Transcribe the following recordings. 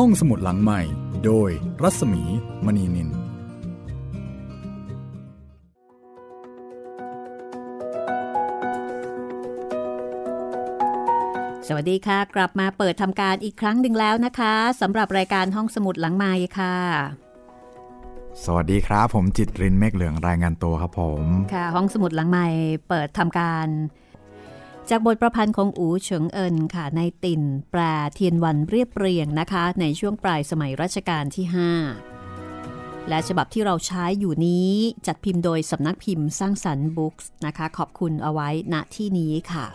ห้องสมุดหลังใหม่ โดยรัศมีมณีนิน สวัสดีค่ะ กลับมาเปิดทำการอีกครั้งหนึ่งแล้วนะคะสำหรับรายการห้องสมุดหลังไม้ค่ะ สวัสดีครับ ผมจิตรินเมฆเหลืองรายงานตัวครับผม ค่ะ ห้องสมุดหลังไม้เปิดทำการ จากบทประพันธ์ของอูเฉิงเอินค่ะในติ่นแปลเทียนวันเรียบเรียงนะคะ ในช่วงปลายสมัยรัชกาลที่ 5 และฉบับที่เราใช้อยู่นี้จัดพิมพ์โดยสำนักพิมพ์สร้างสรรค์บุ๊กส์นะคะ ขอบคุณเอาไว้ณที่นี้ค่ะ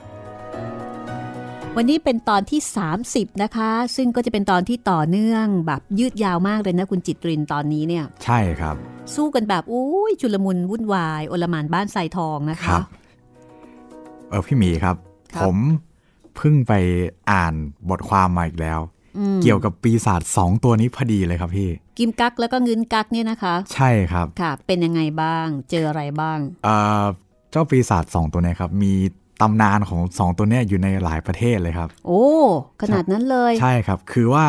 วันนี้เป็นตอนที่ 30 นะคะ ซึ่งก็จะเป็นตอนที่ต่อเนื่องแบบยืดยาวมากเลยนะคุณจิตรินตอนนี้เนี่ย ใช่ครับ สู้กันแบบอุ้ยชุลมุนวุ่นวายโอลหมานบ้านไซทองนะครัคะบ เออพี่หมีครับครับ ผมเพิ่งไปอ่านบทความมาอีกแล้วอืมเกี่ยวกับปีศาจสองตัวนี้พอดีเลยครับพี่ กิมกักแล้วก็เงินกักเนี่ยนะคะ ใช่ครับค่ะ เป็นยังไงบ้าง เจออะไรบ้างเอ่อเจ้าปีศาจสองตัวเนี้ครับ มีตำนานของสองตัวเนี้ยอยู่ในหลายประเทศเลยครับ โอ้ ขนาดนั้นเลย ใช่ครับ คือว่า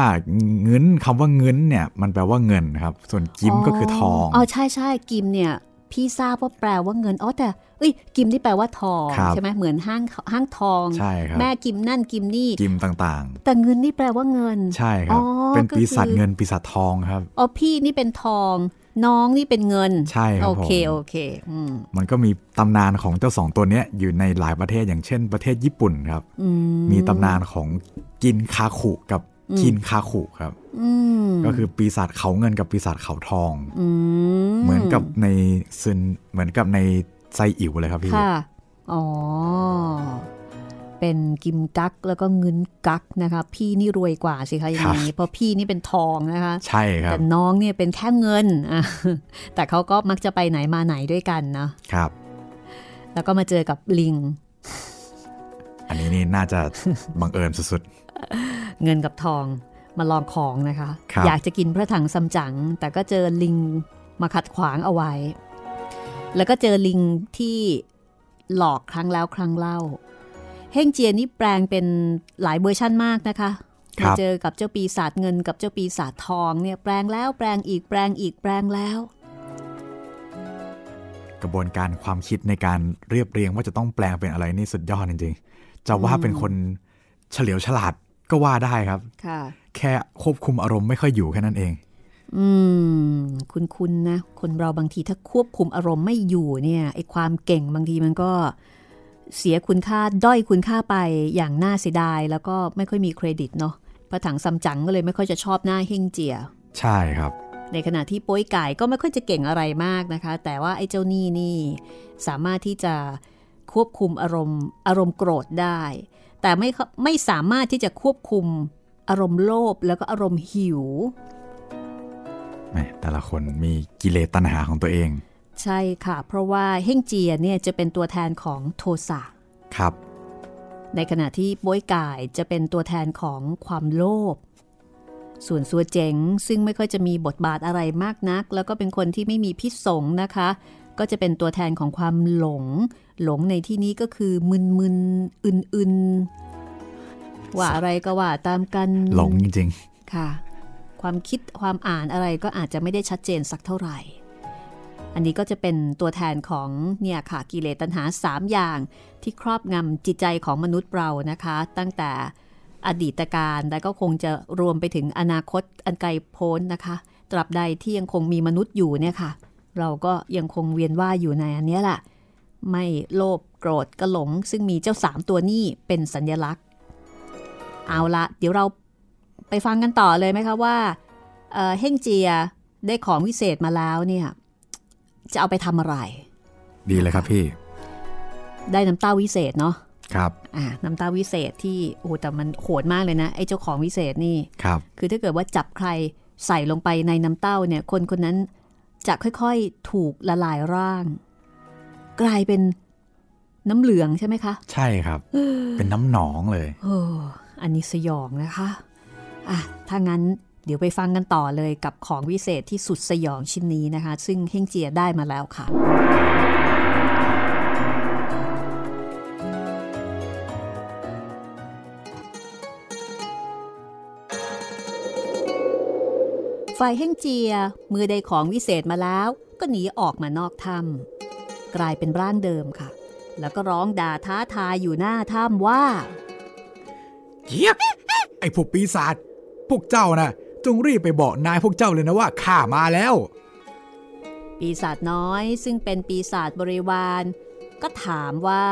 เงินคำว่าเงินเนี่ย มันแปลว่าเงินครับ ส่วนกิมก็คือทอง อ๋อใช่ใช่กิมเนี่ย พี่ทราบว่าแปลว่าเงินอ๋อแต่เอ้ยกิมที่แปลว่าทองครับใช่ไหมเหมือนห้างห้างทองใช่ครับแม่กิมนั่นกิมนี่กิมต่างแต่เงินนี่แปลว่าเงินๆใช่ครับอ๋อเป็นปีศาจก็คือเงินปีศาจทองครับอ๋อพี่นี่เป็นทอง น้องนี่เป็นเงินใช่ครับโอเคผมโอเคอืมมันก็มีตำนานของเจ้าสองตัวเนี้ยอยู่ในหลายประเทศอย่างเช่น ประเทศญี่ปุ่นครับอืมีตำนานของกินคาขุกับอืมคินคาขุครับอืมก็คือปีศาจเขาเงินกับปีศาจเขาทองม เหมือนกับในซึนเหมือนกับในไซอิ๋วเลยครับพี่ค่ะอ๋อ เป็นกิมกักแล้วก็เงินกักนะคะ พี่นี่รวยกว่าสิคะอย่างนี้ เพราะพี่นี่เป็นทองนะคะ ใช่ครับ แต่น้องเนี่ยเป็นแค่เงินอะแต่เขาก็มักจะไปไหนมาไหนด้วยกันเนาะครับ แล้วก็มาเจอกับลิง อันนี้นี่น่าจะบังเอิญสุดเงินกับทองมาลองของนะคะครับอยากจะกินพระถังซัมจั๋งแต่ก็เจอลิง มาขัดขวางเอาไว้ แล้วก็เจอลิงที่หลอกครั้งแล้วครั้งเล่า เฮ่งเจียนี่แปลงเป็นหลายเวอร์ชั่นมากนะคะครัมาบเจอกับเจ้าปีศาจเงินกับเจ้าปีศาจทองเนี่ยแปลงแล้วแปลงอีกแปลงอีกแปลงแล้วๆกระบวนการความคิดในการเรียบเรียงว่าจะต้องแปลงเป็นอะไรนี่สุดยอดจริงๆ จะว่าเป็นคนเฉลียวฉลาดก็ว่าได้ครับค่ะแค่ควบคุมอารมณ์ไม่ค่อยอยู่แค่นั้นเอง อืม คุณคุณนะ คนเราบางทีถ้าควบคุมอารมณ์ไม่อยู่เนี่ยไอความเก่งบางทีมันก็เสียคุณค่าด้อยคุณค่าไปอย่างน่าเสียดาย แล้วก็ไม่ค่อยมีเครดิตเนาะพระถังซัมจั๋งก็เลยไม่ค่อยจะชอบหน้าเฮงเจีย ใช่ครับ ในขณะที่โป้ยไก่ก็ไม่ค่อยจะเก่งอะไรมากนะคะ แต่ว่าไอ้เจ้านี่นี่ สามารถที่จะควบคุมอารมณ์ อารมณ์โกรธได้ แต่ไม่เข้าไม่สามารถที่จะควบคุมอารมณ์โลภแล้วก็อารมณ์หิว แหมแต่ละคนมีกิเลสตัณหาของตัวเอง ใช่ค่ะ เพราะว่าเฮ่งเจียเนี่ยจะเป็นตัวแทนของโทสะครับ ในขณะที่โป้ยก่ายจะเป็นตัวแทนของความโลภส่วนซัวเจ๋งซึ่งไม่ค่อยจะมีบทบาทอะไรมากนัก แล้วก็เป็นคนที่ไม่มีพิษสงนะคะ ก็จะเป็นตัวแทนของความหลง หลงในที่นี้ก็คือมึนๆอึนๆว่าอะไรก็ว่าตามกันหลงจริงค่ะ ความคิดความอ่านอะไรก็อาจจะไม่ได้ชัดเจนสักเท่าไหร่ อันนี้ก็จะเป็นตัวแทนของเนี่ยค่ะกิเลสตัณหา 3 อย่างที่ครอบงำจิตใจของมนุษย์เรานะคะ ตั้งแต่อดีตการและก็คงจะรวมไปถึงอนาคตอันไกลโพ้นนะคะ ตราบใดที่ยังคงมีมนุษย์อยู่เนี่ยค่ะ เราก็ยังคงเวียนว่ายอยู่ในอันนี้แหละไม่โลภโกรธก็หลง ซึ่งมีเจ้าสามตัวนี้เป็นสัญลักษณ์ เอาละเดี๋ยวเรา ไปฟังกันต่อเลยไหมคะว่าเอ่อเฮ่งเจียได้ของวิเศษมาแล้วเนี่ยจะเอาไปทำอะไรๆดีเลยครับพี่ ได้น้ำเต้าวิเศษเนาะครับอ่าน้ำเต้าวิเศษที่โอ้โหแต่มันโหดมากเลยนะไอ้เจ้าของวิเศษนี่ครับ คือถ้าเกิดว่าจับใครใส่ลงไปในน้ำเต้าเนี่ยคนคนนั้นจะค่อยๆถูกละลายร่าง กลายเป็นน้ำเหลืองใช่ไหมคะ ใช่ครับ เป็นน้ำหนองเลยโอ้อันนี้สยองนะคะ อะถ้างั้นเดี๋ยวไปฟังกันต่อเลยกับของวิเศษที่สุดสยองชิ้นนี้นะคะ ซึ่งเฮงเจียได้มาแล้วค่ะ「ฝ่ายเฮงเจียเมื่อได้ของวิเศษมาแล้ว ก็หนีออกมานอกถ้ำกลายเป็นร่างเดิมค่ะ แล้วก็ร้องด่าท้าทายอยู่หน้าถ้ำว่าเกียกไอ้พวกปีศาจ พวกเจ้านะจงรีบไปบอกนายพวกเจ้าเลยนะว่าข้ามาแล้ว ปีศาจน้อยซึ่งเป็นปีศาจบริวาร ก็ถามว่า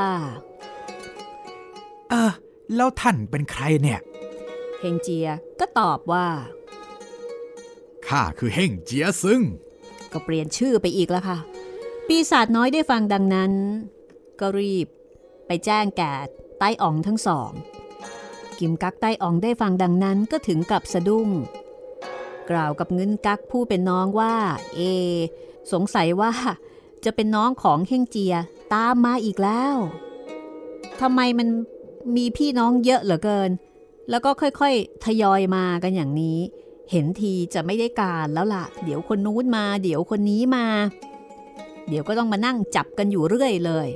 เออแล้วท่านเป็นใครเนี่ยเฮงเจียก็ตอบว่าข้าคือเฮ่งเจียซึงก็เปลี่ยนชื่อไปอีกแล้วค่ะ ปีศาจน้อยได้ฟังดังนั้น ก็รีบ ไปแจ้งแก่ใต้อ่องทั้งสอง กิมกักใต้อ่องได้ฟังดังนั้นก็ถึงกับสะดุ้ง กล่าวกับเงินกักผู้เป็นน้องว่า เอ สงสัยว่า จะเป็นน้องของเฮงเจียตามมาอีกแล้วทำไมมันมีพี่น้องเยอะเหลือเกิน แล้วก็ค่อยๆ ทยอยมากันอย่างนี้ เห็นทีจะไม่ได้การแล้วล่ะ เดี๋ยวคนนู้นมา เดี๋ยวคนนี้มา เดี๋ยวก็ต้องมานั่งจับกันอยู่เรื่อยเลย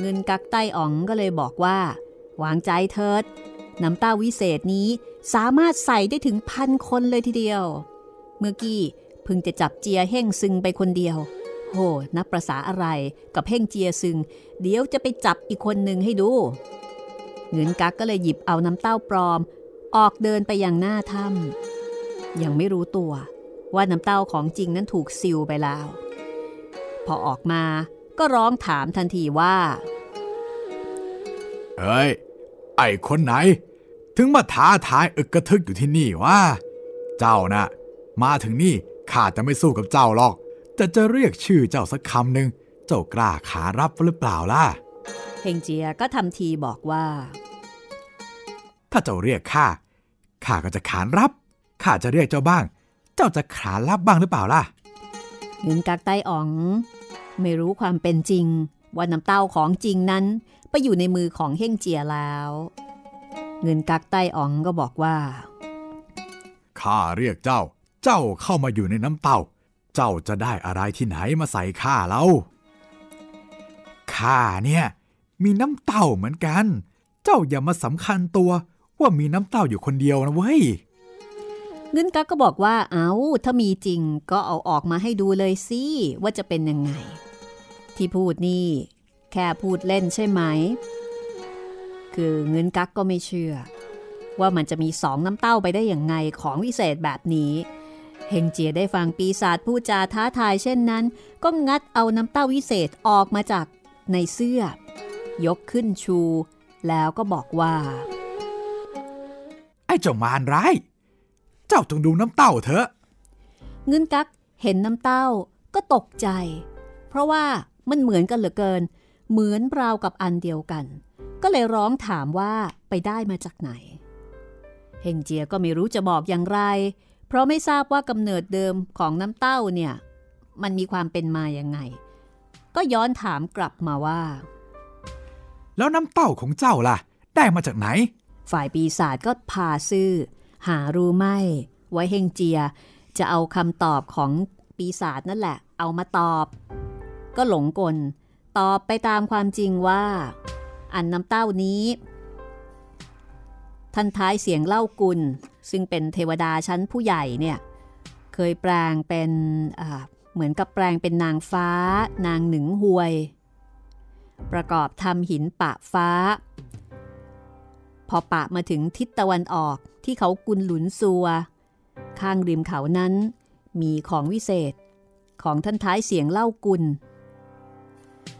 เงินกักใต้อ๋องก็เลยบอกว่า วางใจเถิด น้ำเต้าวิเศษนี้สามารถใส่ได้ถึงพันคนเลยทีเดียว เมื่อกี้เพิ่งจะจับเจียเฮ่งซึงไปคนเดียว โห นับประษาอะไรกับเฮ่งเจียซึง เดี๋ยวจะไปจับอีกคนหนึ่งให้ดูเงินกักก็เลยหยิบเอาน้ำเต้าปลอม ออกเดินไปยังหน้าถ้ำยังไม่รู้ตัวว่าน้ำเต้าของจริงนั้นถูกซิลไปแล้ว พอออกมาก็ร้องถามทันทีว่า เอ้ย ไอ้คนไหน ถึงมาท้าทายอึกกระทึกอยู่ที่นี่วะเจ้านะ่ะมาถึงนี่ข้าจะไม่สู้กับเจ้าหรอก แต่จะเรียกชื่อเจ้าสักคำหนึ่งเจ้ากล้าขารับหรือเปล่าล่ะเฮงเจียก็ทำทีบอกว่า ถ้าเจ้าเรียกข้าข้าก็จะขานรับข้าจะเรียกเจ้าบ้าง เจ้าจะขานรับบ้างหรือเปล่าล่ะเงินกักไต้อ๋อง ไม่รู้ความเป็นจริง ว่าน้ำเต้าของจริงนั้น ไปอยู่ในมือของเฮ่งเจียแล้ว เงินกักไต้อ๋องก็บอกว่า ข้าเรียกเจ้า เจ้าเข้ามาอยู่ในน้ำเต้า เจ้าจะได้อะไรที่ไหนมาใส่ข้าเล่า ข้าเนี่ย มีน้ำเต้าเหมือนกัน เจ้าอย่ามาสำคัญตัว ว่ามีน้ำเต้าอยู่คนเดียวนะเว้ยเงินกักก็บอกว่า เอาถ้ามีจริงก็เอาออกมาให้ดูเลยสิว่าจะเป็นยังไง ที่พูดนี่ แค่พูดเล่นใช่ไหม คือเงินกักก็ไม่เชื่อ ว่ามันจะมีสองน้ำเต้าไปได้อย่างไงของวิเศษแบบนี้เฮงเจียได้ฟังปีศาจพูดจาท้าทายเช่นนั้น ก็งัดเอาน้ำเต้าวิเศษออกมาจากในเสื้อ ยกขึ้นชู แล้วก็บอกว่า ไอ้เจ้ามารร้าย เจ้าจงดูน้ำเต้าเถอะ เงินกักเห็นน้ำเต้าก็ตกใจ เพราะว่ามันเหมือนกันเหลือเกิน เหมือนราวกับอันเดียวกัน ก็เลยร้องถามว่าไปได้มาจากไหน เฮงเจียก็ไม่รู้จะบอกอย่างไร เพราะไม่ทราบว่ากำเนิดเดิมของน้ำเต้าเนี่ย มันมีความเป็นมาอย่างไง ก็ย้อนถามกลับมาว่า แล้วน้ำเต้าของเจ้าล่ะ ได้มาจากไหน ฝ่ายปีศาจก็พาซื่อ หารู้ไม่ว่าเฮงเจียจะเอาคำตอบของปีศาจนั่นแหละ เอามาตอบ ก็หลงกล ตอบไปตามความจริงว่า อันน้ำเต้านี้ ท่านท้ายเสียงเล่ากุล ซึ่งเป็นเทวดาชั้นผู้ใหญ่เนี่ย เคยแปลงเป็นเหมือนกับแปลงเป็นนางฟ้า นางหนึ่งหวย ประกอบทำหินปะฟ้า พอปะมาถึงทิศตะวันออกที่เขากุนหลุนซัว ข้างริมเขานั้นมีของวิเศษ ของท่านท้ายเสียงเล่ากุล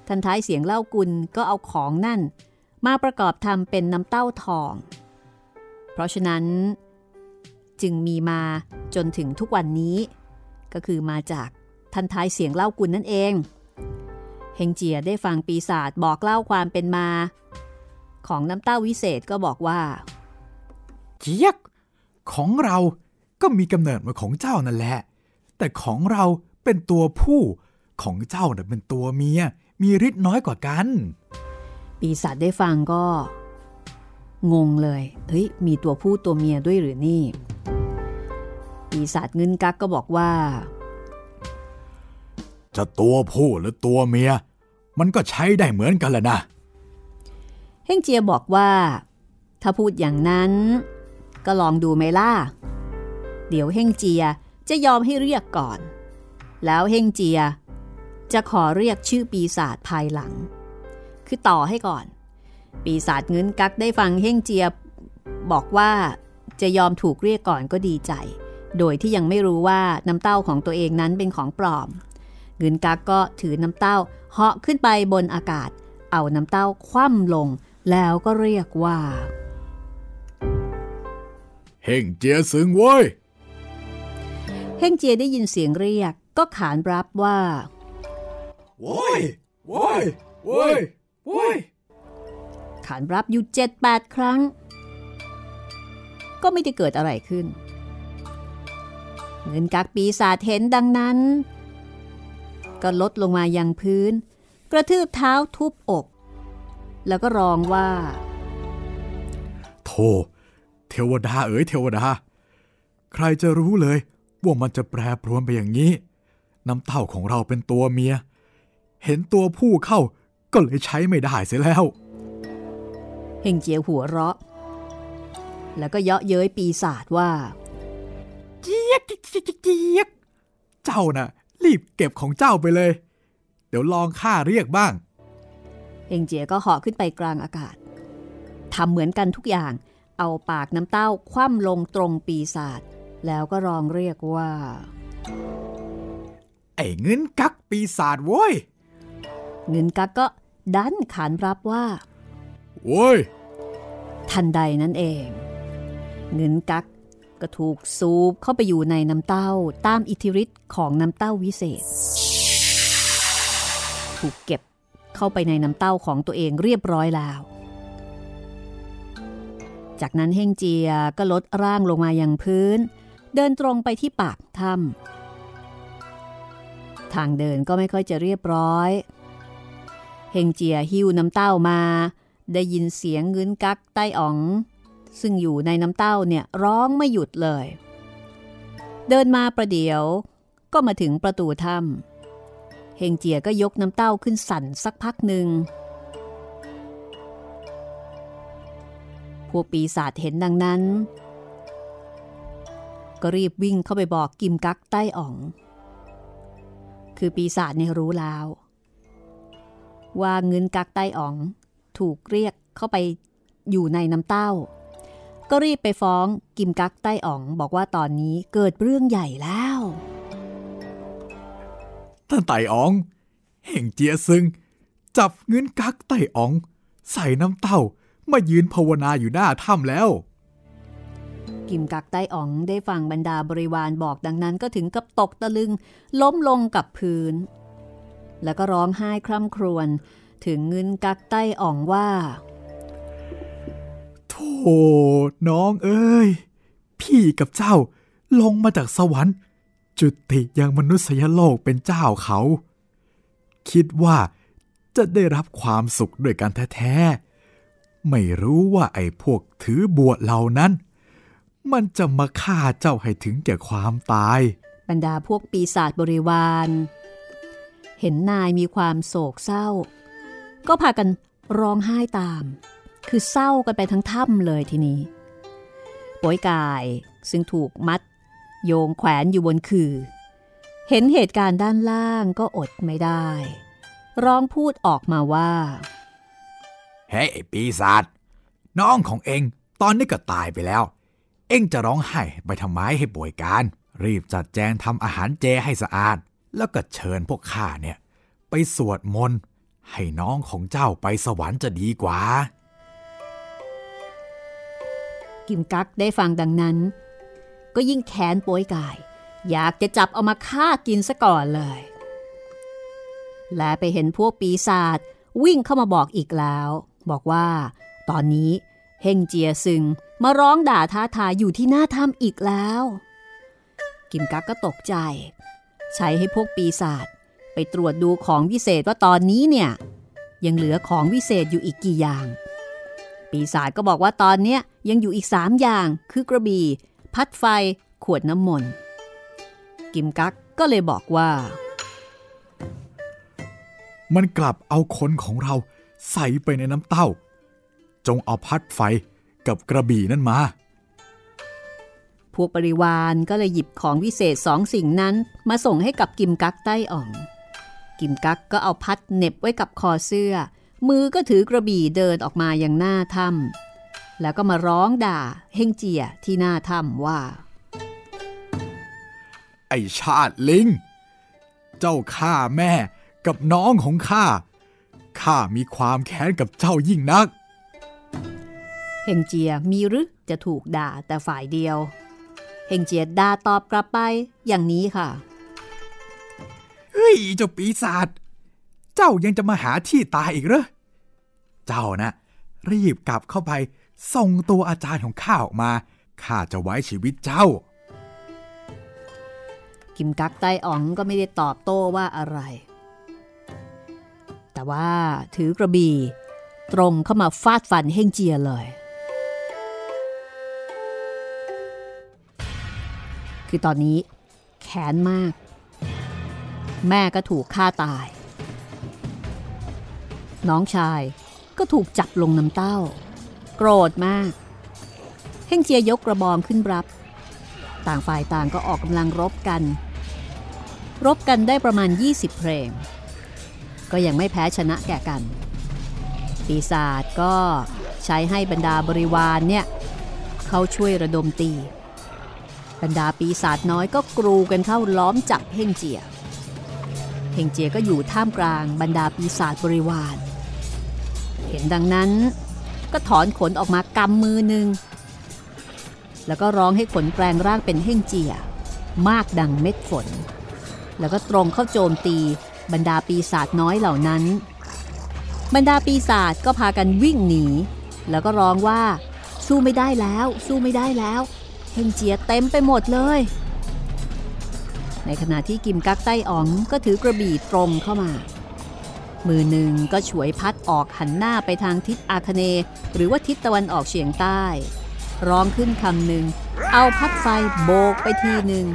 ท่านท้ายเสียงเล่ากุลก็เอาของนั่น มาประกอบทำเป็นน้ำเต้าทอง เพราะฉะนั้น จึงมีมาจนถึงทุกวันนี้ ก็คือมาจากท่านท้ายเสียงเล่ากุลนั่นเอง เฮงเจียได้ฟังปีศาจบอกเล่าความเป็นมา ของน้ำเต้าวิเศษก็บอกว่าเจี๊ยกของเราก็มีกำเนิดมาของเจ้านั่นแหละ แต่ของเราเป็นตัวผู้ของเจ้าน่ะเป็นตัวเมีย มีฤทธิ์น้อยกว่ากัน ปีศาจได้ฟังก็ งงเลย เฮ้ย มีตัวผู้ตัวเมียด้วยหรือนี่ ปีศาจเงินกักก็บอกว่า จะตัวผู้หรือตัวเมีย มันก็ใช้ได้เหมือนกันแหละนะ เฮงเจียบอกว่า ถ้าพูดอย่างนั้น ก็ลองดูไหมล่ะ เดี๋ยวเฮงเจียจะยอมให้เรียกก่อน แล้วเฮงเจีย จะขอเรียกชื่อปีศาจภายหลัง คือต่อให้ก่อน ปีศาจเงินกักได้ฟังเฮงเจียบอกว่าจะยอมถูกเรียกก่อนก็ดีใจ โดยที่ยังไม่รู้ว่าน้ำเต้าของตัวเองนั้นเป็นของปลอม เงินกักก็ถือน้ำเต้าเหาะขึ้นไปบนอากาศ เอาน้ำเต้าคว่ำลง แล้วก็เรียกว่า เฮงเจียซึงเว้ย เฮงเจียได้ยินเสียงเรียกก็ขานรับว่า โว้ยโว้ยโว้ยโว้ยขานรับอยู่เจ็ดแปดครั้ง ก็ไม่ได้เกิดอะไรขึ้น เงินกักปีศาจเห็นดังนั้น ก็ลดลงมายังพื้น กระทืบเท้าทุบอก แล้วก็ร้องว่า โธ่เทวดาเอ๋ยเทวดา ใครจะรู้เลยว่ามันจะแปรปรวนไปอย่างนี้ น้ำเต้าของเราเป็นตัวเมีย เห็นตัวผู้เข้าก็เลยใช้ไม่ได้เสียแล้ว เฮงเจียหัวเราะ แล้วก็เยาะเย้ยปีศาจว่าเจี๊ยกเจี๊ยกเจี๊ยกเจ้าน่ะ รีบเก็บของเจ้าไปเลย เดี๋ยวลองข้าเรียกบ้าง เฮงเจียก็เหาะขึ้นไปกลางอากาศทำเหมือนกันทุกอย่าง เอาปากน้ำเต้าคว่ำลงตรงปีศาจ แล้วก็ร้องเรียกว่า ไอ้เงินกักปีศาจโว้ย เงินกักก็ดันขานรับว่าโว้ย ทันใดนั้นเอง เงินกักก็ถูกซูบเข้าไปอยู่ในน้ำเต้าตามอิทธิฤทธิ์ของน้ำเต้าวิเศษ ถูกเก็บเข้าไปในน้ำเต้าของตัวเองเรียบร้อยแล้ว จากนั้นเฮงเจียก็ลดร่างลงมาอย่างพื้น เดินตรงไปที่ปากถ้ำทางเดินก็ไม่ค่อยจะเรียบร้อย เฮงเจียหิ้วน้ำเต้ามา ได้ยินเสียงเงื้นกักใต้อ๋อง ซึ่งอยู่ในน้ำเต้าเนี่ยร้องไม่หยุดเลย เดินมาประเดี๋ยว ก็มาถึงประตูถ้ำเฮงเจียก็ยกน้ำเต้าขึ้นสั่นสักพักหนึ่งพวกปีศาจเห็นดังนั้น ก็รีบวิ่งเข้าไปบอกกิมกักใต้อ๋อง คือปีศาจเนี่ยรู้แล้ว ว่าเงินกักใต้อ๋อง ถูกเรียกเข้าไปอยู่ในน้ำเต้า ก็รีบไปฟ้องกิมกักใต้อ๋อง บอกว่าตอนนี้เกิดเรื่องใหญ่แล้วท่านไต่อ๋องเห่งเจียซึง จับเงินกักไต่อ๋อง ใส่น้ำเต้ามายืนภาวนาอยู่หน้าถ้ำแล้ว กิมกักใต้อ๋องได้ฟังบรรดาบริวารบอกดังนั้นก็ถึงกับตกตะลึง ล้มลงกับพื้น แล้วก็ร้องไห้คร่ำครวญถึงเงินกักใต้อ๋องว่าโธ่น้องเอ้ย พี่กับเจ้าลงมาจากสวรรค์ จุติยังมนุษยโลกเป็นเจ้าเขา คิดว่าจะได้รับความสุขด้วยกันแท้ๆ ไม่รู้ว่าไอ้พวกถือบวชเหล่านั้น มันจะมาฆ่าเจ้าให้ถึงแก่ความตาย บรรดาพวกปีศาจบริวาร เห็นนายมีความโศกเศร้า ก็พากันร้องไห้ตาม คือเศร้ากันไปทั้งถ้ำเลยทีนี้ป่วยกายซึ่งถูกมัด โยงแขวนอยู่บนคือ เห็นเหตุการณ์ด้านล่างก็อดไม่ได้ ร้องพูดออกมาว่า เฮ้ยไอ้ปีศาจน้องของเองตอนนี้ก็ตายไปแล้ว เองจะร้องไห้ไปทำไมให้ป่วยการ รีบจัดแจงทำอาหารเจให้สะอาด แล้วก็เชิญพวกข้าเนี่ย ไปสวดมนต์ให้น้องของเจ้าไปสวรรค์จะดีกว่า กิมกักได้ฟังดังนั้น ก็ยิ่งแค้นโป้ยกาย อยากจะจับเอามาฆ่ากินซะก่อนเลย และไปเห็นพวกปีศาจวิ่งเข้ามาบอกอีกแล้ว บอกว่า ตอนนี้เฮงเจียซึงมาร้องด่าท้าทายอยู่ที่หน้าถ้ำอีกแล้ว กิมกักก็ตกใจ ใช้ให้พวกปีศาจไปตรวจดูของวิเศษว่าตอนนี้เนี่ย ยังเหลือของวิเศษอยู่อีกกี่อย่าง ปีศาจก็บอกว่าตอนเนี้ยยังอยู่อีกสามอย่าง คือกระบี่พัดไฟ ขวดน้ำมนต์กิมกักก็เลยบอกว่า มันกลับเอาคนของเราใส่ไปในน้ำเต้า จงเอาพัดไฟกับกระบี่นั่นมา พวกบริวารก็เลยหยิบของวิเศษสองสิ่งนั้น มาส่งให้กับกิมกักใต้อ่อง กิมกักก็เอาพัดเน็บไว้กับคอเสื้อ มือก็ถือกระบี่เดินออกมาอย่างหน้าถ้ำแล้วก็มาร้องด่าเฮงเจียที่หน้าถ้ำว่า ไอชาติลิง เจ้าฆ่าแม่กับน้องของข้าข้ามีความแค้นกับเจ้ายิ่งนักเฮงเจียมีหรือจะถูกด่าแต่ฝ่ายเดียวเฮงเจียด่าตอบกลับไปอย่างนี้ค่ะ เฮ้ยเจ้าปีศาจ เจ้ายังจะมาหาที่ตายอีกเหรอ เจ้านะ รีบกลับเข้าไปส่งตัวอาจารย์ของข้าออกมา ข้าจะไว้ชีวิตเจ้า กิมกักไต้อ๋องก็ไม่ได้ตอบโต้ว่าอะไร แต่ว่าถือกระบี่ ตรงเข้ามาฟาดฟันเฮงเจียเลย คือตอนนี้แค้นมาก แม่ก็ถูกฆ่าตาย น้องชายก็ถูกจับลงน้ำเต้า โกรธมากเฮงเจียยกกระบองขึ้นรับ ต่างฝ่ายต่างก็ออกกำลังรบกัน รบกันได้ประมาณ 20 เพลง ก็ยังไม่แพ้ชนะแก่กัน ปีศาจก็ใช้ให้บรรดาบริวารเนี่ย เขาช่วยระดมตี บรรดาปีศาจน้อยก็กรูกันเข้าล้อมจับเฮงเจียเฮงเจียก็อยู่ท่ามกลางบรรดาปีศาจบริวาร เห็นดังนั้นก็ถอนขนออกมากำมือหนึ่ง แล้วก็ร้องให้ขนแปลงร่างเป็นเฮ่งเจีย มากดังเม็ดฝน แล้วก็ตรงเข้าโจมตีบรรดาปีศาจน้อยเหล่านั้น บรรดาปีศาจก็พากันวิ่งหนี แล้วก็ร้องว่าสู้ไม่ได้แล้ว สู้ไม่ได้แล้ว เฮงเจียเต็มไปหมดเลย ในขณะที่กิมกักไต้อ๋องก็ถือกระบี่ตรงเข้ามา มือหนึ่งก็ฉวยพัดออกหันหน้าไปทางทิศอาคเน หรือว่าทิศตะวันออกเฉียงใต้ ร้องขึ้นคำหนึ่ง เอาพัดไฟโบกไปทีหนึ่ง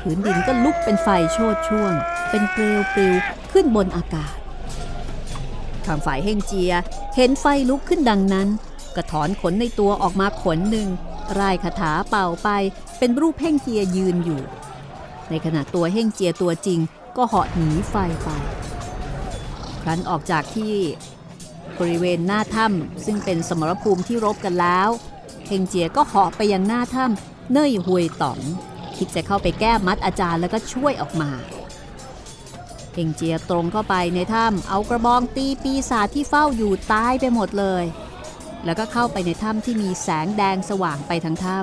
ผืนดินก็ลุกเป็นไฟโชดช่วง เป็นเปลวปลิวขึ้นบนอากาศทางฝ่ายเฮงเจียเห็นไฟลุกขึ้นดังนั้น ก็ถอนขนในตัวออกมาขนหนึ่ง รายคาถาเป่าไปเป็นรูปเฮ่งเจียยืนอยู่ ในขณะตัวเฮ่งเจียตัวจริงก็เหาะหนีไฟไป ครั้นออกจากที่บริเวณหน้าถ้ำซึ่งเป็นสมรภูมิที่รบกันแล้วเฮงเจียก็เหาะไปยังหน้าถ้ำเน่ยหวยต๋อง คิดจะเข้าไปแก้มัดอาจารย์แล้วก็ช่วยออกมาเฮงเจียตรงเข้าไปในถ้ำเอากระบองตีปีศาจที่เฝ้าอยู่ตายไปหมดเลย แล้วก็เข้าไปในถ้ำที่มีแสงแดงสว่างไปทั้งถ้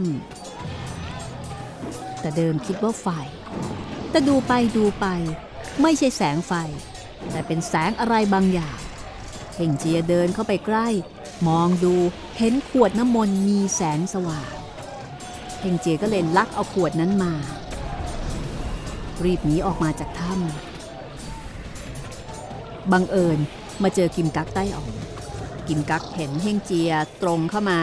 ำแต่เดิมคิดว่าไฟ แต่ดูไปดูไป ไม่ใช่แสงไฟ แต่เป็นแสงอะไรบางอย่างเฮงเจียเดินเข้าไปใกล้ มองดูเห็นขวดน้ำมนต์มีแสงสว่างเฮงเจียก็เลยลักเอาขวดนั้นมา รีบหนีออกมาจากถ้ำบังเอิญมาเจอกิมกักใต้อ่อง กิมกักเห็นเฮงเจียตรงเข้ามา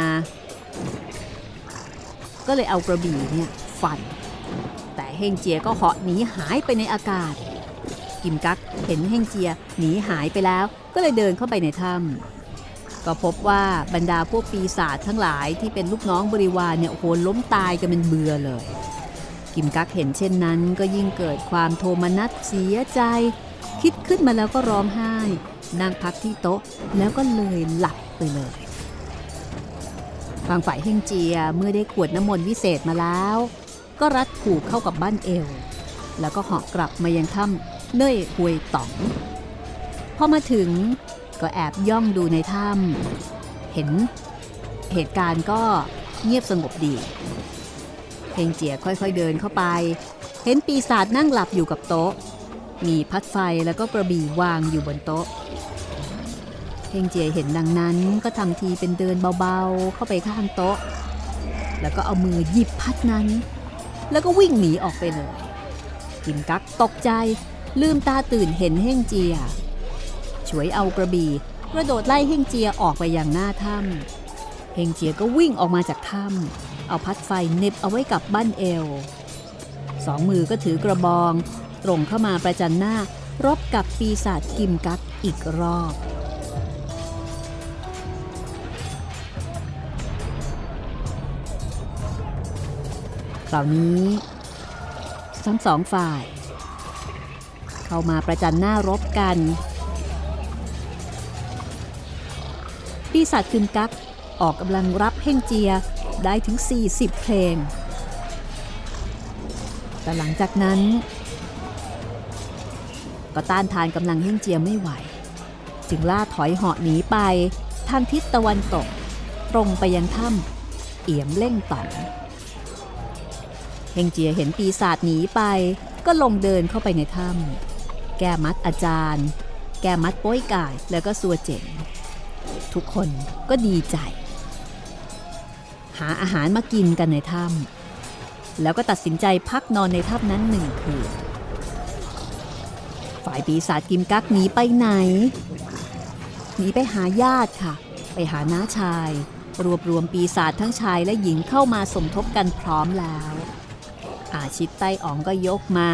ก็เลยเอากระบี่เนี่ยฟัน แต่เฮงเจียก็เหาะหนีหายไปในอากาศ กิมกักเห็นเฮงเจียหนีหายไปแล้ว ก็เลยเดินเข้าไปในถ้ำก็พบว่าบรรดาพวกปีศาจทั้งหลายที่เป็นลูกน้องบริวารเนี่ยโอ้โหล้มตายกันเป็นเบื่อเลย กิมกักเห็นเช่นนั้น ก็ยิ่งเกิดความโทมนัสเสียใจ คิดขึ้นมาแล้วก็ร้องไห้ นั่งพักที่โต๊ะแล้วก็เลยหลับไปเลยทางฝ่ายเฮงเจียเมื่อได้ขวดน้ำมนต์วิเศษมาแล้ว ก็รัดผูกเข้ากับบ้านเอว แล้วก็เหาะกลับมายังถ้ำเน่ยหวยต๋องพอมาถึงก็แอบย่องดูในถ้ำเห็นเหตุการณ์ก็เงียบสงบดีเฮงเจียค่อยๆเดินเข้าไป เห็นปีศาจนั่งหลับอยู่กับโต๊ะ มีพัดไฟแล้วก็กระบี่วางอยู่บนโต๊ะ เฮงเจียเห็นดังนั้นก็ทำทีเป็นเดินเบาๆ เข้าไปข้างโต๊ะ แล้วก็เอามือหยิบพัดนั้น แล้วก็วิ่งหนีออกไปเลยกิมกักตกใจ ลืมตาตื่นเห็นเฮ่งเจีย ช่วยเอากระบี่กระโดดไล่เฮ่งเจียออกไปอย่างหน้าถ้ำเฮ่งเจียก็วิ่งออกมาจากถ้ำเอาพัดไฟเน็บเอาไว้กับบั้นเอวสองมือก็ถือกระบอง ตรงเข้ามาประจันหน้ารบกับปีศาจกิมกักอีกรอบ คราวนี้ ทั้งสองฝ่าย เข้ามาประจันหน้ารบกัน ปีศาจคืนกักออกกำลังรับเฮ่งเจียได้ถึง 40 เพลง แต่หลังจากนั้น ก็ต้านทานกำลังเฮ่งเจียไม่ไหว จึงล่าถอยเหาะหนีไปทางทิศตะวันตก ตรงไปยังถ้ำเอี่ยมเล่งต่อ ฮงเจียเห็นปีศาจหนีไป ก็ลงเดินเข้าไปในถ้ำแก้มัดอาจารย์ แก้มัดโป้ยกายแล้วก็สัวเจ๋ง ทุกคนก็ดีใจ หาอาหารมากินกันในถ้ำแล้วก็ตัดสินใจพักนอนในถ้ำนั้นหนึ่งคืนฝ่ายปีศาจกิมกักหนีไปไหนหนีไปหาญาติค่ะ ไปหาน้าชาย รวบรวมปีศาจทั้งชายและหญิงเข้ามาสมทบกันพร้อมแล้ว อาชิตไต้อ๋องก็ยกมา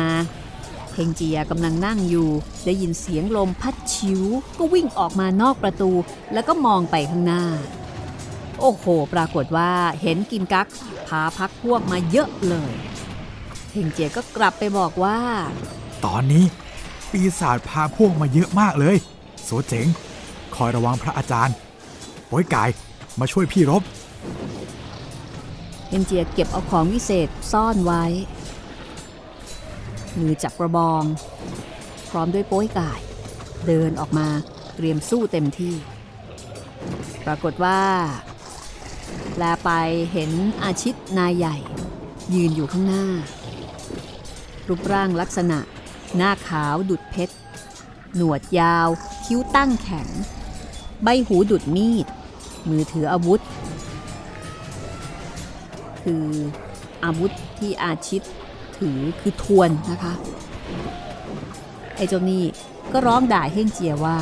เฮงเจียกำลังนั่งอยู่ ได้ยินเสียงลมพัดชิว ก็วิ่งออกมานอกประตู แล้วก็มองไปข้างหน้า โอ้โห ปรากฏว่าเห็นกินกักพาพักพวกมาเยอะเลยเฮงเจียก็กลับไปบอกว่า ตอนนี้ ปีศาจพาพวกมาเยอะมากเลย โสเจ๋ง คอยระวังพระอาจารย์โป้ยกายมาช่วยพี่รบ เฮงเจียเก็บเอาของวิเศษซ่อนไว้ มือจับกระบอง พร้อมด้วยโป้ยกาย เดินออกมาเตรียมสู้เต็มที่ ปรากฏว่า แลไปเห็นอาชิตนายใหญ่ ยืนอยู่ข้างหน้า รูปร่างลักษณะ หน้าขาวดุดเพชร หนวดยาว คิ้วตั้งแข็ง ใบหูดุดมีด มือถืออาวุธ คืออาวุธที่อาชิตถือคือทวนนะคะ ไอ้เจ้านี่ก็ร้องด่าเฮ่งเจียว่า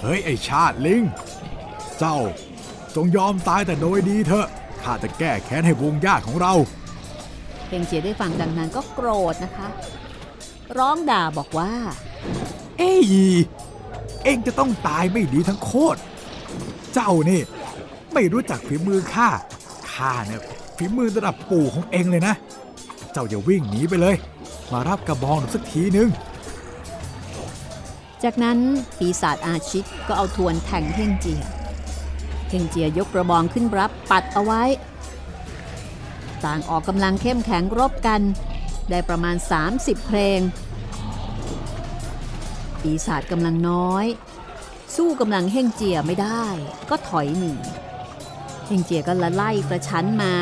เฮ้ย ไอชาติลิง เจ้าจงยอมตายแต่โดยดีเถอะ ข้าจะแก้แค้นให้วงญาติของเราเฮงเจียได้ฟังดังนั้นก็โกรธนะคะ ร้องด่าบอกว่า เอ้ยเองจะต้องตายไม่ดีทั้งโคตร เจ้านี่ ไม่รู้จักฝีมือข้า ข้าเนี่ยฝีมือระดับปู่ของเองเลยนะ เจ้าอย่าวิ่งหนีไปเลย มารับกระบองหนูสักทีนึง จากนั้นปีศาจอาชิตก็เอาทวนแทงเฮงเจีย เฮงเจียยกกระบองขึ้นรับปัดเอาไว้ ต่างออกกำลังเข้มแข็งรบกัน ได้ประมาณ 30 เพลง ปีศาจกำลังน้อย สู้กำลังเฮงเจียไม่ได้ ก็ถอยหนี เฮงเจียก็ละไล่กระชั้นมา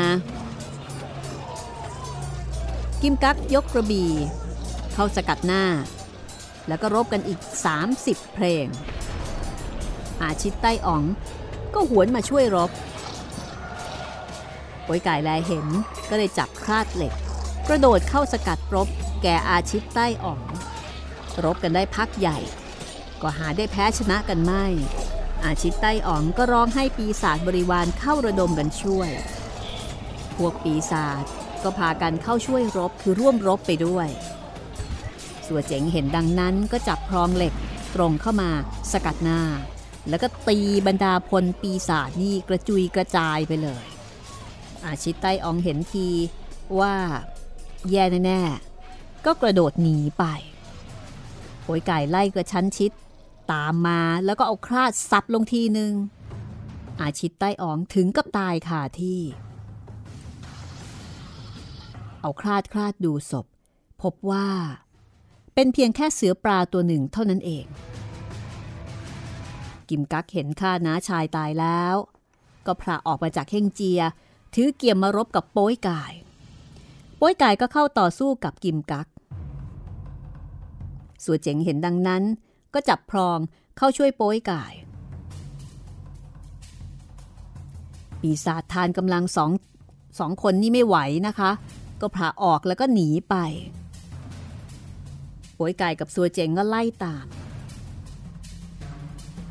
กิมกักยกกระบี่ เข้าสกัดหน้า แล้วก็รบกันอีก 30 เพลง อาชิตใต้อ๋อง ก็หวนมาช่วยรบป่วยไก่แลเห็นก็เลยจับคลาดเหล็ก กระโดดเข้าสกัดรบแก่อาชิตใต้อ๋อง รบกันได้พักใหญ่ ก็หาได้แพ้ชนะกันไม่ อาชิตใต้อ๋องก็ร้องให้ปีศาจบริวารเข้าระดมกันช่วย พวกปีศาจก็พากันเข้าช่วยรบคือร่วมรบไปด้วย สัวเจ๋งเห็นดังนั้นก็จับพรองเหล็กตรงเข้ามาสกัดหน้า แล้วก็ตีบรรดาพลปีศาจนี่กระจุยกระจายไปเลย อาชิตใต้อองเห็นทีว่าแย่แน่ๆก็กระโดดหนีไปโผยไก่ไล่กระชั้นชิด ตามมาแล้วก็เอาคราดสับลงทีหนึ่งอาชิตใต้อองถึงกับตายคาที่ เอาคลาดคลาดดูศพ พบว่า เป็นเพียงแค่เสือปลาตัวหนึ่งเท่านั้นเอง กิมกักเห็นข้าน้าชายตายแล้ว ก็พระออกมาจากเฮ่งเจีย ถือเกียมมารบกับโป้ยกาย โป้ยกายก็เข้าต่อสู้กับกิมกัก สัวเจ๋งเห็นดังนั้น ก็จับพรองเข้าช่วยโป้ยกาย ปีศาจทานกำลังสองสองคนนี่ไม่ไหวนะคะ ก็พาออกแล้วก็หนีไปโวยไก่กับสัวเจงก็ไล่ตาม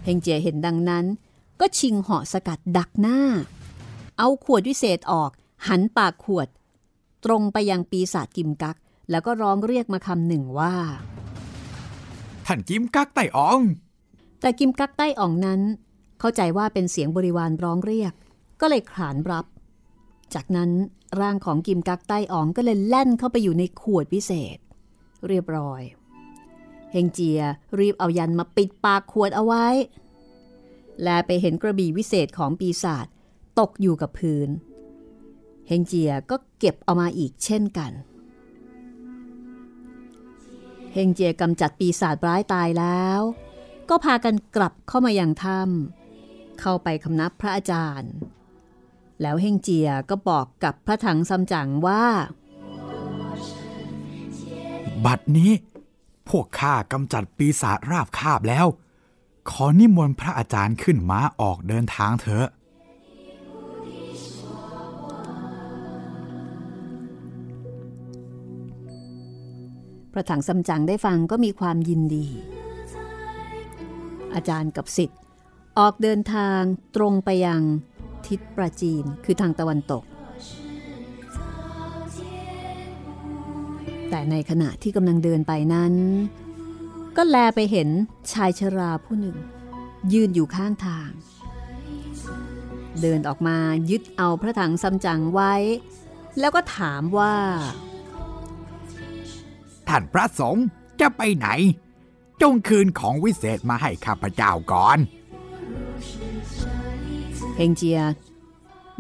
เฮงเจียเห็นดังนั้น ก็ชิงเหาะสกัดดักหน้า เอาขวดวิเศษออก หันปากขวด ตรงไปยังปีศาจกิมกัก แล้วก็ร้องเรียกมาคำหนึ่งว่า ท่านกิมกักไต่ออง แต่กิมกักใต้อ่องนั้น เข้าใจว่าเป็นเสียงบริวารร้องเรียก ก็เลยขานรับ จากนั้นร่างของกิมกักใต้อองก็เลยแล่นเข้าไปอยู่ในขวดพิเศษ เรียบร้อยเฮงเจียรีบเอายันมาปิดปากขวดเอาไว้ แลไปเห็นกระบี่วิเศษของปีศาจตกอยู่กับพื้น เฮงเจียก็เก็บเอามาอีกเช่นกันเฮงเจียกำจัดปีศาจร้ายตายแล้ว ก็พากันกลับเข้ามาอยังถ้ำเข้าไปคำนับพระอาจารย์ แล้วเฮงเจียก็บอกกับพระถังซัมจั๋งว่า บัดนี้ พวกข้ากำจัดปีศาจราบคาบแล้ว ขอนิมนต์พระอาจารย์ขึ้นม้าออกเดินทางเถอะ ระถังซัมจั๋งได้ฟังก็มีความยินดี อาจารย์กับสิทธิ์ออกเดินทางตรงไปยังทิศประจีนคือทางตะวันตก แต่ในขณะที่กำลังเดินไปนั้น ก็แลไปเห็นชายชราผู้หนึ่ง ยืนอยู่ข้างทาง เดินออกมายึดเอาพระถังซัมจั๋งไว้ แล้วก็ถามว่า ท่านพระสงฆ์จะไปไหน จงคืนของวิเศษมาให้ข้าพเจ้าก่อนเฮงเจีย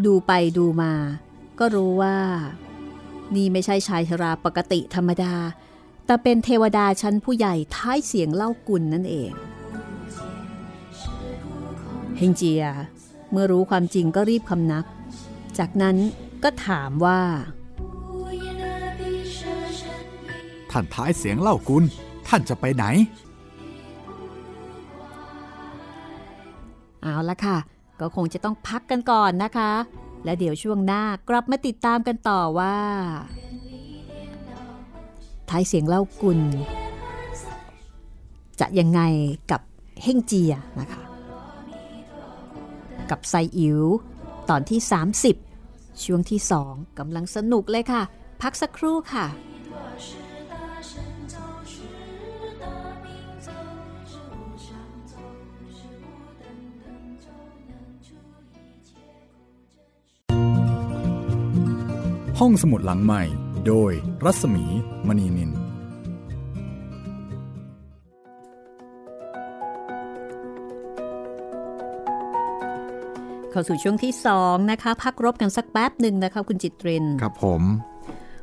ดูไปดูมา ก็รู้ว่า นี่ไม่ใช่ชายชราปกติธรรมดา แต่เป็นเทวดาชั้นผู้ใหญ่ท้ายเสียงเล่ากุลนั่นเองเฮงเจีย เมื่อรู้ความจริงก็รีบคำนับ จากนั้นก็ถามว่า ท่านท้ายเสียงเล่ากุลท่านจะไปไหน เอาละค่ะ ก็คงจะต้องพักกันก่อนนะคะ และเดี๋ยวช่วงหน้ากลับมาติดตามกันต่อว่า ท้ายเสียงเล่ากุลจะยังไงกับเฮ่งเจียนะคะ กับไซอิ๋วตอนที่ 30 ช่วงที่ 2กำลังสนุกเลยค่ะ พักสักครู่ค่ะ ห้องสมุดหลังใหม่ โดยรัศมีมณีนิน เข้าสู่ช่วงที่2นะคะ พักรบกันสักแป๊บหนึ่งนะคะคุณจิตเรนครับผม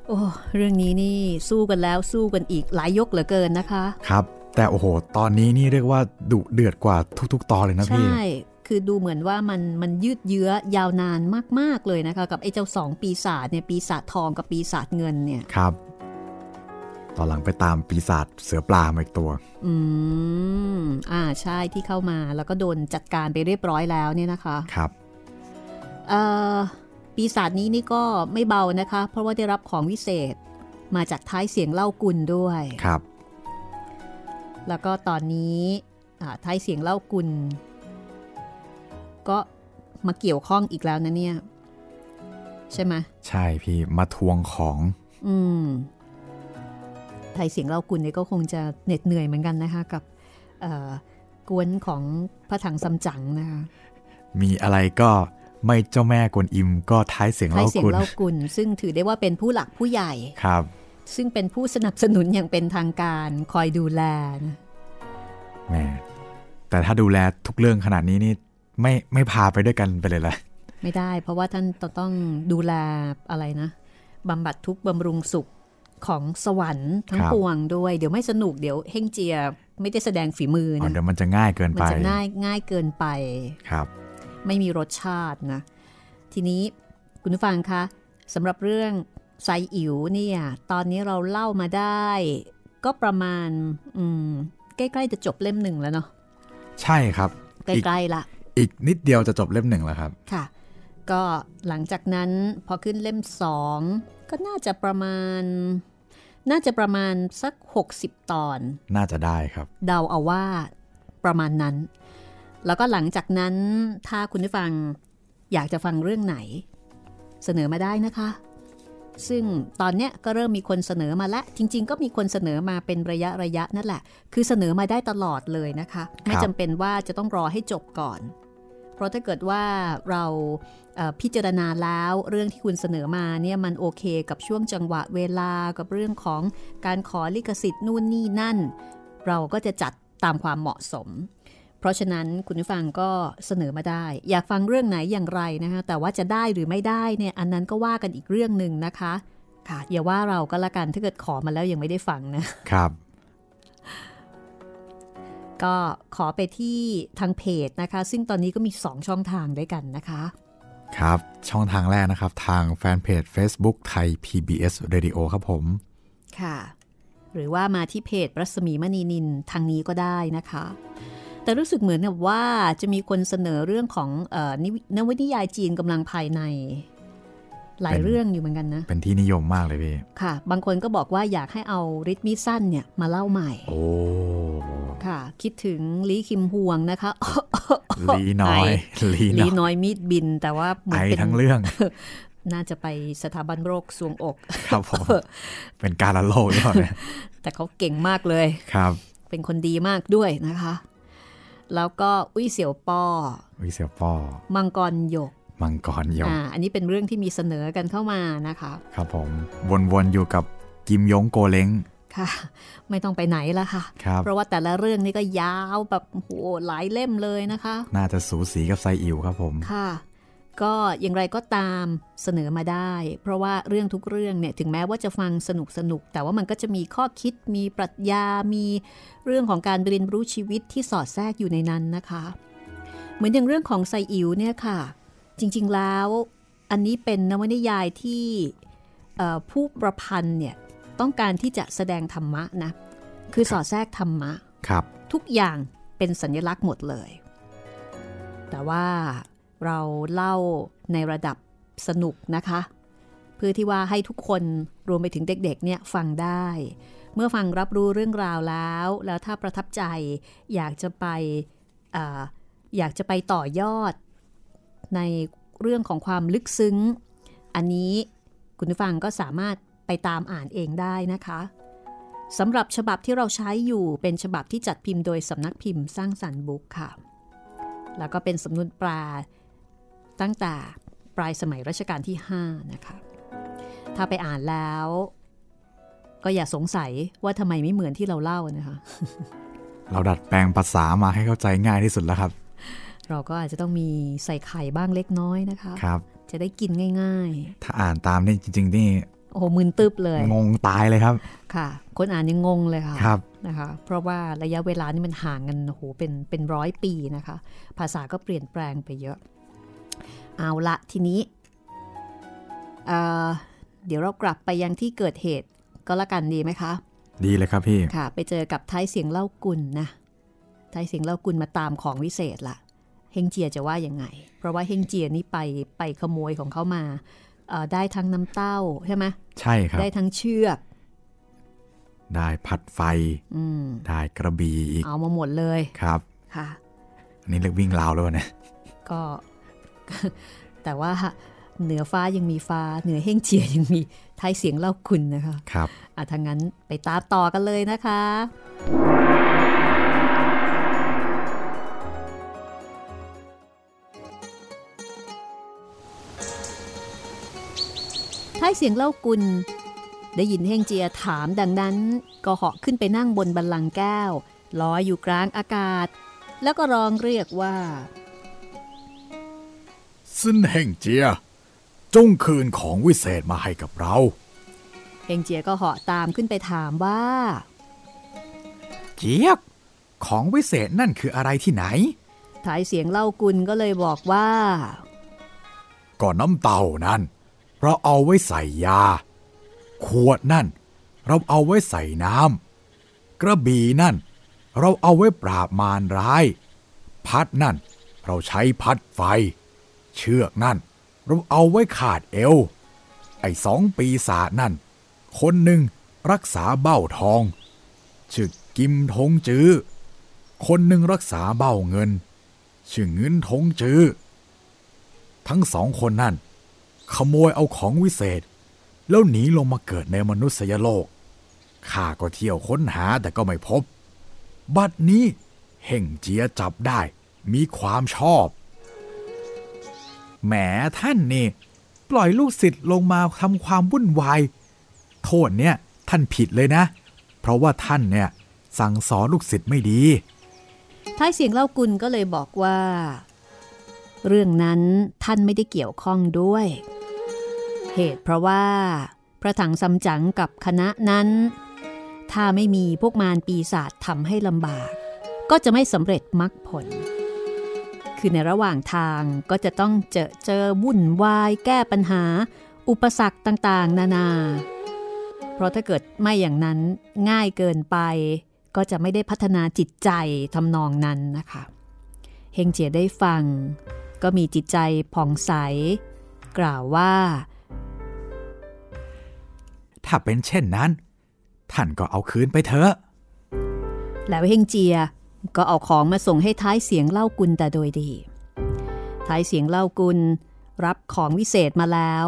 โอ้เรื่องนี้นี่สู้กันแล้วสู้กันอีกหลายยกเหลือเกินนะคะ ครับ แต่โอ้โห ตอนนี้นี่เรียกว่าดุเดือดกว่าทุก ๆ ตอนเลยนะพี่ ใช่ คือดูเหมือนว่ามันมันยืดเยื้อยาวนานมาก ๆ เลยนะคะ กับไอ้เจ้าสองปีศาจเนี่ยปีศาจทองกับปีศาจเงินเนี่ยครับตอนหลังไปตามปีศาจเสือปลามาอีกตัว อืม อ่าใช่ที่เข้ามาแล้วก็โดนจัดการไปเรียบร้อยแล้วเนี่ยนะคะ ครับ เอ่อ ปีศาจนี้นี่ก็ไม่เบานะคะ เพราะว่าได้รับของวิเศษมาจากท้ายเสียงเล่ากุลด้วย ครับ แล้วก็ตอนนี้อ่าท้ายเสียงเล่ากุล ก็มาเกี่ยวข้องอีกแล้วนะเนี่ย ใช่ไหมใช่พี่มาทวงของ อืมไทยเสียงเล่ากุลเนี่ยก็คงจะเหน็ดเหนื่อยเหมือนกันนะคะ กับเอ่อกวนของพระถังซัมจั๋งนะคะมีอะไรก็ไม่เจ้าแม่กวนอิมก็ท้ายเสียงไทยเล่าเสียงกุลเล่ากุลซึ่งถือได้ว่าเป็นผู้หลักผู้ใหญ่ครับ ซึ่งเป็นผู้สนับสนุนอย่างเป็นทางการคอยดูแลนะแหมแต่ถ้าดูแลทุกเรื่องขนาดนี้นี่ ไม่ไม่พาไปด้วยกันไปเลยละไม่ได้ เพราะว่าท่านต้องดูแลอะไรนะบำบัดทุกข์บำรุงสุขของสวรรค์ทั้งปวงด้วย เดี๋ยวไม่สนุกเดี๋ยวเฮงเจียไม่ได้แสดงฝีมืออ๋อนะเดี๋ยวมันจะง่ายเกินมันไปจะง่ายง่ายเกินไปครับ ไม่มีรสชาตินะ ทีนี้คุณผู้ฟังคะสำหรับเรื่องไซอิ๋วเนี่ยตอนนี้เราเล่ามาได้ ก็ประมาณ อืม ใกล้ ๆ จะจบเล่มหนึ่งแล้วเนาะใช่ครับ ใกอีกล้ ๆ ละ อีกนิดเดียวจะจบเล่มหนึ่งแล้วครับ ค่ะ ก็หลังจากนั้นพอขึ้นเล่มสองก็น่าจะประมาณ น่าจะประมาณสัก 60 ตอน น่าจะได้ครับ เดาเอาว่าประมาณนั้น แล้วก็หลังจากนั้นถ้าคุณผู้ฟังอยากจะฟังเรื่องไหน เสนอมาได้นะคะ ซึ่งตอนเนี้ยก็เริ่มมีคนเสนอมาแล้วจริง ๆ ก็มีคนเสนอมาเป็นระยะระยะนั่นแหละ คือเสนอมาได้ตลอดเลยนะคะ ไม่จำเป็นว่าจะต้องรอให้จบก่อนเพ ราะราะถ้าเกิดว่าเราพิจารณาแล้วเรื่องที่คุณเสนอมาเนี่ยมันโอเคกับช่วงจังหวะเวลากับเรื่องของการขอลิขสิทธิ์นู่นนี่นั่น เราก็จะจัดตามความเหมาะสม เพราะฉะนั้นคุณผู้ฟังก็เสนอมาได้ อยากฟังเรื่องไหนอย่างไรนะคะแต่ว่าจะได้หรือไม่ได้เนี่ยอันนั้นก็ว่ากันอีกเรื่องหนึ่งนะคะค่ะอย่าว่าเราก็ละกันถ้าเกิดขอมาแล้วยังไม่ได้ฟังนะครับ ก็ขอไปที่ทางเพจนะคะ ซึ่งตอนนี้ก็มี 2 ช่องทางด้วยกันนะคะ ครับ ช่องทางแรกนะครับ ทางแฟนเพจ Facebook ไทย PBS Radio ครับผม ค่ะ หรือว่ามาที่เพจรัศมีมณีนินทางนี้ก็ได้นะคะ แต่รู้สึกเหมือนกับว่าจะมีคนเสนอเรื่องของนวนิยายจีนกำลังภายในหลายเรื่องอยู่เหมือนกันนะ เป็นที่นิยมมากเลยพี่ ค่ะ บางคนก็บอกว่าอยากให้เอาริทมิสั้นเนี่ยมาเล่าใหม่ โอ้ ค่ะ คิดถึงลีคิมฮวงนะคะลีน้อยลีลีน้อยมีดบิน แต่ว่าเหมือนเป็นทั้งเรื่อง น่าจะไปสถาบันโรคสวงอก ครับผมเป็นการละโลกหรือเปล่าเนี่ยแต่เขาเก่งมากเลยครับ เป็นคนดีมากด้วยนะคะ แล้วก็อุ้ยเสี่ยวป้ออุ้ยเสี่ยวป้อมังกรหยกมังกรยงอ่า อันนี้เป็นเรื่องที่มีเสนอกันเข้ามานะคะ ครับผม วนๆอยู่กับกิมยงโกเล้ง ค่ะ ไม่ต้องไปไหนละค่ะเพราะว่าแต่ละเรื่องนี้ก็ยาวแบบโหหลายเล่มเลยนะคะ น่าจะสูสีกับไซอิ๋วครับผมค่ะ ก็อย่างไรก็ตามเสนอมาได้ เพราะว่าเรื่องทุกเรื่องเนี่ยถึงแม้ว่าจะฟังสนุกสนุก แต่ว่ามันก็จะมีข้อคิดมีปรัชญา มีเรื่องของการเรียนรู้ชีวิตที่สอดแทรกอยู่ในนั้นนะคะ เหมือนอย่างเรื่องของไซอิ๋วเนี่ยค่ะ จริงๆแล้วอันนี้เป็นนวนิยายที่ผู้ประพันธ์เนี่ย ต้องการที่จะแสดงธรรมะนะ คือสอดแทรกธรรมะครับ ทุกอย่างเป็นสัญลักษณ์หมดเลย แต่ว่าเราเล่าในระดับสนุกนะคะ เพื่อที่ว่าให้ทุกคนรวมไปถึงเด็กๆเนี่ยฟังได้ เมื่อฟังรับรู้เรื่องราวแล้ว แล้วถ้าประทับใจอยากจะไปออยากจะไปต่อยอด ในเรื่องของความลึกซึ้ง อันนี้คุณผู้ฟังก็สามารถ ไปตามอ่านเองได้นะคะสำหรับฉบับที่เราใช้อยู่เป็นฉบับที่จัดพิมพ์โดยสำนักพิมพ์สร้างสรรค์บุ๊กค่ะ แล้วก็เป็นสำนวนปลาตั้งแต่ปลายสมัยรัชกาลที่ 5 นะคะ ถ้าไปอ่านแล้ว ก็อย่าสงสัยว่าทำไมไม่เหมือนที่เราเล่านะคะ เราดัดแปลงภาษามาให้เข้าใจง่ายที่สุดแล้วครับ เราก็อาจจะต้องมีใส่ไข่บ้างเล็กน้อยนะคะ ครับ จะได้กินง่าย ๆ ถ้าอ่านตามนี่จริง ๆ นี่ โอ้โหมึนตึบเลย งงตายเลยครับ ค่ะ คนอ่านยังงงเลยค่ะครับนะคะ เพราะว่าระยะเวลานี่มันห่างกันโอ้โหเป็นเป็นร้อยปีนะคะ ภาษาก็เปลี่ยนแปลงไปเยอะ เอาละทีนี้เเดี๋ยวเรากลับไปยังที่เกิดเหตุก็แล้วกันดีไหมคะ ดีเลยครับพี่ ค่ะ ไปเจอกับท้ายเสียงเล่ากุลนะท้ายเสียงเล่ากุลมาตามของวิเศษละเฮงเจียจะว่ายังไง เพราะว่าเฮงเจียนี่ไปไปขโมยของเขามา ได้ทั้งน้ำเต้าใช่ไหมใช่ครับ ได้ทั้งเชือก ได้พัดไฟได้กระบี่อีก เอามาหมดเลยครับค่ะ อันนี้เรียกวิ่งราวแล้วเนี่ยก็ แต่ว่าเหนือฟ้ายังมีฟ้า เหนือเฮงเจียยังมีท้ายเสียงเล่าคุณนะคะ ครับอะทางนั้นไปตามต่อกันเลยนะคะ ท้ายเสียงเล่ากุล ได้ยินเฮงเจียถามดังนั้น ก็เหาะขึ้นไปนั่งบนบันลังแก้วลอยอยู่กลางอากาศ แล้วก็ร้องเรียกว่าซึนเฮงเจีย จงคืนของวิเศษมาให้กับเราเฮงเจียก็เหาะตามขึ้นไปถามว่า เจียบของวิเศษนั่นคืออะไรที่ไหนท้ายเสียงเล่ากุลก็เลยบอกว่าก่อนน้ำเต่านั่น เราเอาไว้ใส่ยา ขวดนั่น เราเอาไว้ใส่น้ำกระบี่นั่น เราเอาไว้ปราบมารร้าย พัดนั่น เราใช้พัดไฟ เชือกนั่น เราเอาไว้ขาดเอว ไอ้สองปีศาจนั่น คนหนึ่งรักษาเบ้าทองชื่อกิมทงจื้อคนหนึ่งรักษาเบ้าเงิน ชื่อเงินทงจื้อทั้งสองคนนั่น ขโมยเอาของวิเศษ แล้วหนีลงมาเกิดในมนุษยโลก ข้าก็เที่ยวค้นหาแต่ก็ไม่พบ บัดนี้เฮ่งเจียจับได้ มีความชอบ แหมท่านนี่ ปล่อยลูกศิษย์ลงมาทำความวุ่นวาย โทษเนี่ยท่านผิดเลยนะ เพราะว่าท่านเนี่ยสั่งสอนลูกศิษย์ไม่ดีท้ายเสียงเล่ากุลก็เลยบอกว่า เรื่องนั้นท่านไม่ได้เกี่ยวข้องด้วย เหตุเพราะว่า พระถังซัมจั๋งกับคณะนั้น ถ้าไม่มีพวกมารปีศาจทำให้ลำบาก ก็จะไม่สำเร็จมรรคผล คือในระหว่างทางก็จะต้องเจอเจอวุ่นวายแก้ปัญหา อุปสรรคต่างๆ นานา เพราะถ้าเกิดไม่อย่างนั้นง่ายเกินไป ก็จะไม่ได้พัฒนาจิตใจทำนองนั้นนะคะเฮงเจียได้ฟัง ก็มีจิตใจผ่องใส กล่าวว่า ถ้าเป็นเช่นนั้น ท่านก็เอาคืนไปเถอะ แล้วเฮงเจียก็เอาของมาส่งให้ท้ายเสียงเล่ากุลแต่โดยดี ท้ายเสียงเล่ากุลรับของวิเศษมาแล้ว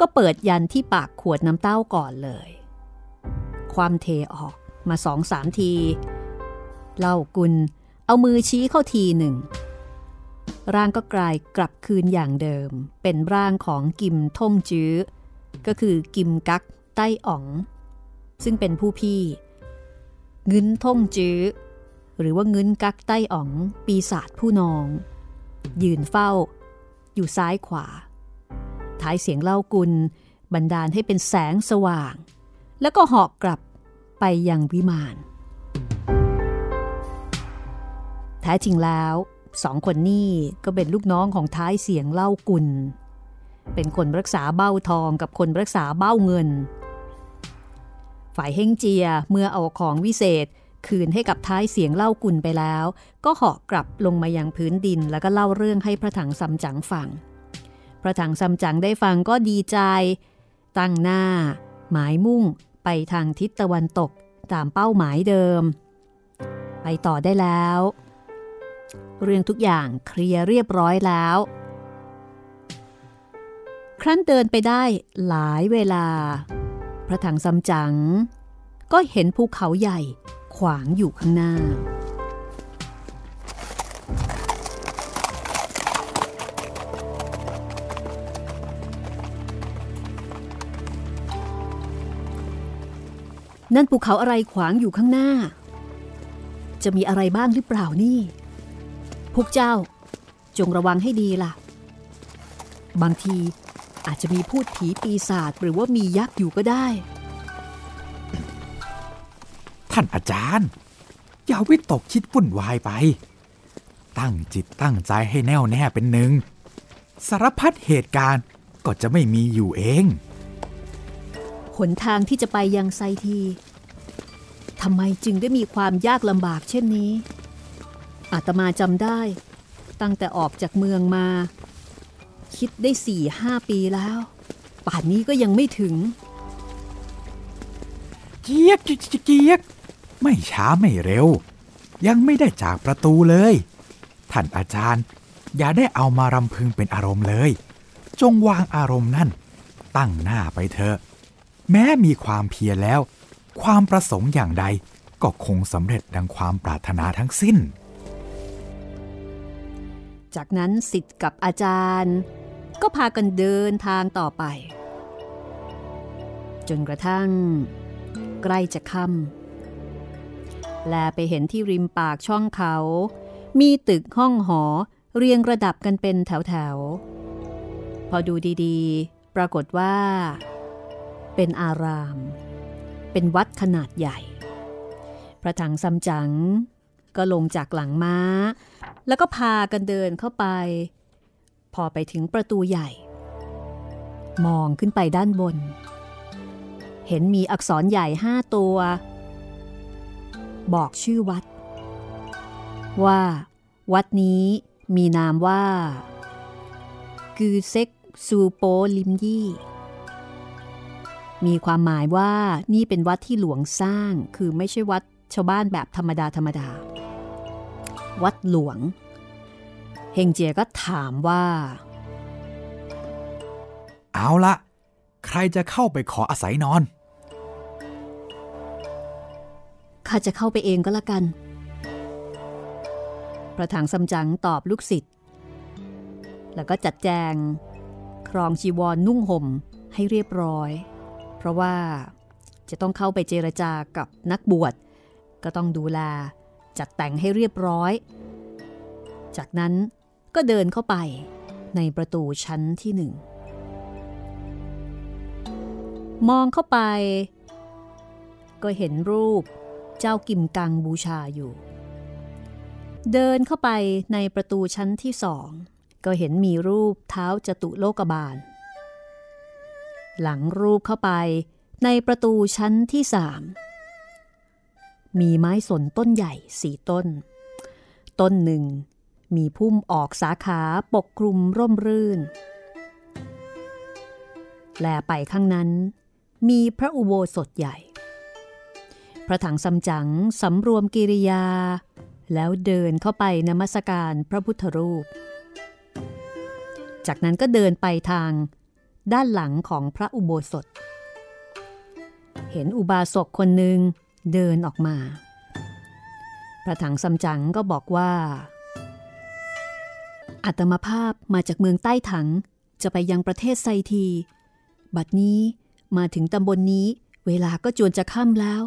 ก็เปิดยันที่ปากขวดน้ำเต้าก่อนเลย ความเทออกมาสองสามที เล่ากุลเอามือชี้เข้าทีหนึ่ง ร่างก็กลายกลับคืนอย่างเดิม เป็นร่างของกิมท่งจื้อ ก็คือกิมกัก ใต้อ๋อง ซึ่งเป็นผู้พี่งึนท่งจื้อหรือว่าเงินกักใต้อ๋อง ปีศาจผู้นอง ยืนเฝ้า อยู่ซ้ายขวา ท้ายเสียงเล่ากุลบันดาลให้เป็นแสงสว่าง แล้วก็หอกกลับไปยังวิมาน แท้จริงแล้วสองคนนี้ก็เป็นลูกน้องของท้ายเสียงเล่ากุล เป็นคนรักษาเบ้าทองกับคนรักษาเบ้าเงิน ฝ่ายเฮงเจียเมื่อเอาของวิเศษ คืนให้กับท้ายเสียงเล่ากุลไปแล้ว ก็เหาะกลับลงมายังพื้นดิน แล้วก็เล่าเรื่องให้พระถังซัมจั๋งฟัง พระถังซัมจั๋งได้ฟังก็ดีใจ ตั้งหน้า หมายมุ่งไปทางทิศตะวันตกตามเป้าหมายเดิม ไปต่อได้แล้ว เรื่องทุกอย่างเคลียร์เรียบร้อยแล้ว ครั้นเดินไปได้หลายเวลา พระถังซัมจั๋งก็เห็นภูเขาใหญ่ขวางอยู่ข้างหน้า นั่นภูเขาอะไรขวางอยู่ข้างหน้า จะมีอะไรบ้างหรือเปล่านี่ พวกเจ้าจงระวังให้ดีล่ะ บางที อาจจะมีพูดผีปีศาจหรือว่ามียักษ์อยู่ก็ได้ ท่านอาจารย์ อย่าวิตกคิดวุ่นวายไป ตั้งจิตตั้งใจให้แน่วแน่เป็นหนึ่ง สารพัดเหตุการณ์ก็จะไม่มีอยู่เองหนทางที่จะไปยังไซทีทำไมจึงได้มีความยากลำบากเช่นนี้ อาตมาจำได้ ตั้งแต่ออกจากเมืองมา คิดได้สี่ห้าปีแล้ว ป่านนี้ก็ยังไม่ถึงเกียกเกียกเกียกไม่ช้าไม่เร็ว ยังไม่ได้จากประตูเลย ท่านอาจารย์ อย่าได้เอามารำพึงเป็นอารมณ์เลย จงวางอารมณ์นั่น ตั้งหน้าไปเถอะ แม้มีความเพียรแล้ว ความประสงค์อย่างใดก็คงสำเร็จดังความปรารถนาทั้งสิ้น จากนั้นสิทธิ์กับอาจารย์ ก็พากันเดินทางต่อไป จนกระทั่ง ใกล้จะค่ำแลไปเห็นที่ริมปากช่องเขา มีตึกห้องหอเรียงระดับกันเป็นแถวๆ พอดูดีๆ ปรากฏว่า เป็นอาราม เป็นวัดขนาดใหญ่ พระถังซัมจั๋งก็ลงจากหลังม้า แล้วก็พากันเดินเข้าไป พอไปถึงประตูใหญ่ มองขึ้นไปด้านบน เห็นมีอักษรใหญ่ห้าตัว บอกชื่อวัด ว่า วัดนี้มีนามว่า กือเซ็กซูโปลิมยี่มีความหมายว่านี่เป็นวัดที่หลวงสร้างคือไม่ใช่วัดชาวบ้านแบบธรรมดาธรรมดา วัดหลวง เฮงเจียก็ถามว่า เอาละใครจะเข้าไปขออาศัยนอน ข้าจะเข้าไปเองก็แล้วกัน พระถังซัมจั๋งตอบลูกศิษย์ แล้วก็จัดแจง ครองจีวรนนุ่งห่มให้เรียบร้อย เพราะว่าจะต้องเข้าไปเจรจากับนักบวช ก็ต้องดูแลจัดแต่งให้เรียบร้อย จากนั้น ก็เดินเข้าไปในประตูชั้นที่หนึ่ง มองเข้าไป ก็เห็นรูปเจ้ากิมกังบูชาอยู่ เดินเข้าไปในประตูชั้นที่สอง ก็เห็นมีรูปเท้าจตุโลกบาล หลังรูปเข้าไปในประตูชั้นที่สามมีไม้สนต้นใหญ่สี่ต้น ต้นหนึ่ง มีพุ่มออกสาขาปกคลุมร่มรื่น แลไปข้างนั้น มีพระอุโบสถใหญ่ พระถังสำจังสำรวมกิริยา แล้วเดินเข้าไปนมัสการพระพุทธรูป จากนั้นก็เดินไปทางด้านหลังของพระอุโบสถ เห็นอุบาสกคนหนึ่งเดินออกมา พระถังสำจังก็บอกว่า อัตมภาพมาจากเมืองใต้ถัง จะไปยังประเทศไซที บัดนี้มาถึงตำบลนนี้ เวลาก็จวนจะค่ำแล้ว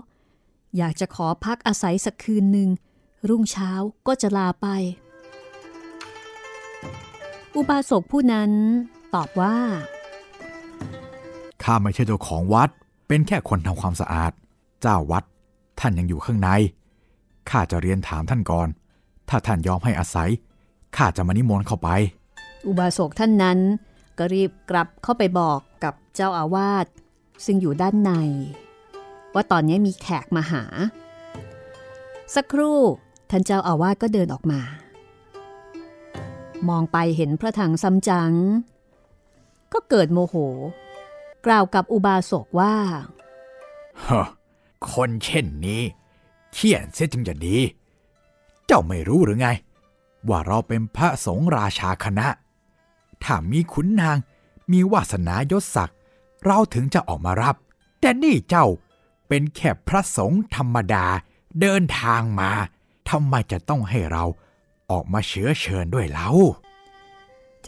อยากจะขอพักอาศัยสักคืนหนึ่ง รุ่งเช้าก็จะลาไป อุบาสกผู้นั้นตอบว่า ข้าไม่ใช่เจ้าของวัด เป็นแค่คนทำความสะอาด เจ้าวัด ท่านยังอยู่ข้างใน ข้าจะเรียนถามท่านก่อน ถ้าท่านยอมให้อาศัย ข้าจะมานิมนต์เข้าไป อุบาสกท่านนั้นก็รีบกลับเข้าไปบอกกับเจ้าอาวาสซึ่งอยู่ด้านใน ว่าตอนนี้มีแขกมาหา สักครู่ท่านเจ้าอาวาสก็เดินออกมา มองไปเห็นพระถังซัมจัง ก็เกิดโมโห กล่าวกับอุบาสกว่าฮะคนเช่นนี้ เขียนเสียจึงจะดี เจ้าไม่รู้หรือไง ว่าเราเป็นพระสงฆ์ราชาคณะ ถ้ามีขุนนางมีวาสนายศศักดิ์เราถึงจะออกมารับ แต่นี่เจ้าเป็นแค่พระสงฆ์ธรรมดาเดินทางมาทำไมจะต้องให้เราออกมาเชื้อเชิญด้วยเล่า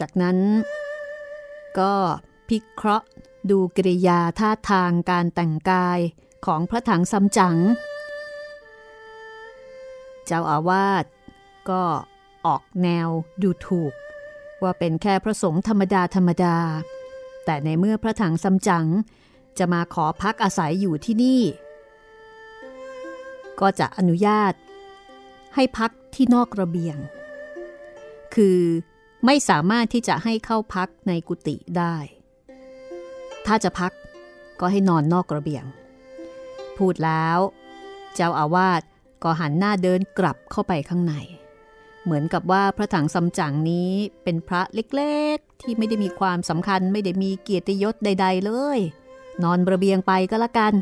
จากนั้น ก็พิเคราะห์ดูกิริยาท่าทางการแต่งกายของพระถังซัมจั๋ง เจ้าอาวาสก็ ออกแนวดูถูก ว่าเป็นแค่พระสงฆ์ธรรมดาธรรมดา แต่ในเมื่อพระถังซัมจั๋งจะมาขอพักอาศัยอยู่ที่นี่ ก็จะอนุญาต ให้พักที่นอกระเบียง คือไม่สามารถที่จะให้เข้าพักในกุฏิได้ ถ้าจะพักก็ให้นอนนอกระเบียง พูดแล้ว เจ้าอาวาสก็หันหน้าเดินกลับเข้าไปข้างใน เหมือนกับว่าพระถังซัมจั๋งนี้เป็นพระเล็กๆ ที่ไม่ได้มีความสำคัญไม่ได้มีเกียรติยศใด ๆ เลย นอนระเบียงไปก็แล้วกัน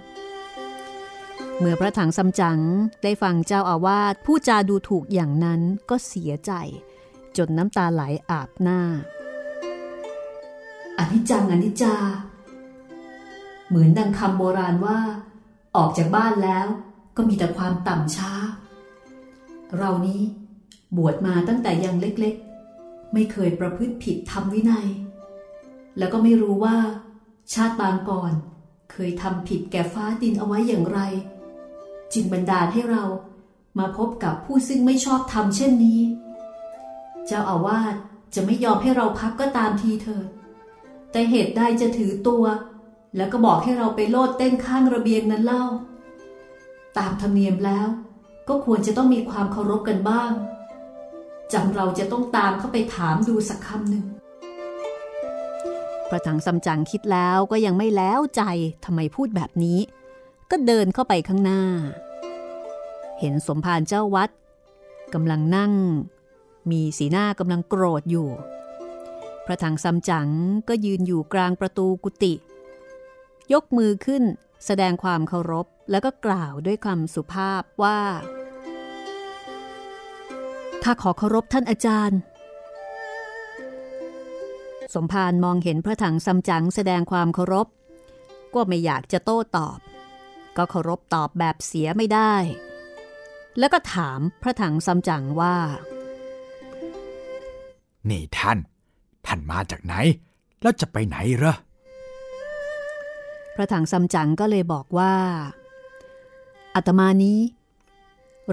เมื่อพระถังซัมจั๋งได้ฟังเจ้าอาวาสผู้จาดูถูกอย่างนั้นก็เสียใจ จนน้ำตาไหลอาบหน้าอนิจจังอนิจจา เหมือนดังคำโบราณว่า ออกจากบ้านแล้วก็มีแต่ความต่ำช้า เรานี้ บวชมาตั้งแต่ยังเล็กๆ ไม่เคยประพฤติผิดทำวินัย แล้วก็ไม่รู้ว่า ชาติบางก่อน เคยทำผิดแก่ฟ้าดินเอาไว้อย่างไร จึงบันดาลให้เรามาพบกับผู้ซึ่งไม่ชอบทำเช่นนี้ เจ้าอาวาสจะไม่ยอมให้เราพักก็ตามทีเถิดแต่เหตุใดจะถือตัว แล้วก็บอกให้เราไปโลดเต้นข้างระเบียงนั้นเล่า ตามธรรมเนียมแล้วก็ควรจะต้องมีความเคารพกันบ้าง จำเราจะต้องตามเข้าไปถามดูสักคำหนึ่งพระถังซัมจั๋งคิดแล้วก็ยังไม่แล้วใจทำไมพูดแบบนี้ ก็เดินเข้าไปข้างหน้า เห็นสมภารเจ้าวัดกำลังนั่ง มีสีหน้ากำลังโกรธอยู่ พระถังซัมจั๋งก็ยืนอยู่กลางประตูกุฏิยกมือขึ้นแสดงความเคารพแล้วก็กล่าวด้วยคำสุภาพว่า ข้าขอเคารพท่านอาจารย์ สมภารมองเห็นพระถังซัมจั๋งแสดงความเคารพ ก็ไม่อยากจะโต้ตอบ ก็เคารพตอบแบบเสียไม่ได้ แล้วก็ถามพระถังซัมจั๋งว่า นี่ท่าน ท่านมาจากไหน แล้วจะไปไหนเหรอ พระถังซัมจั๋งก็เลยบอกว่าอาตมานี้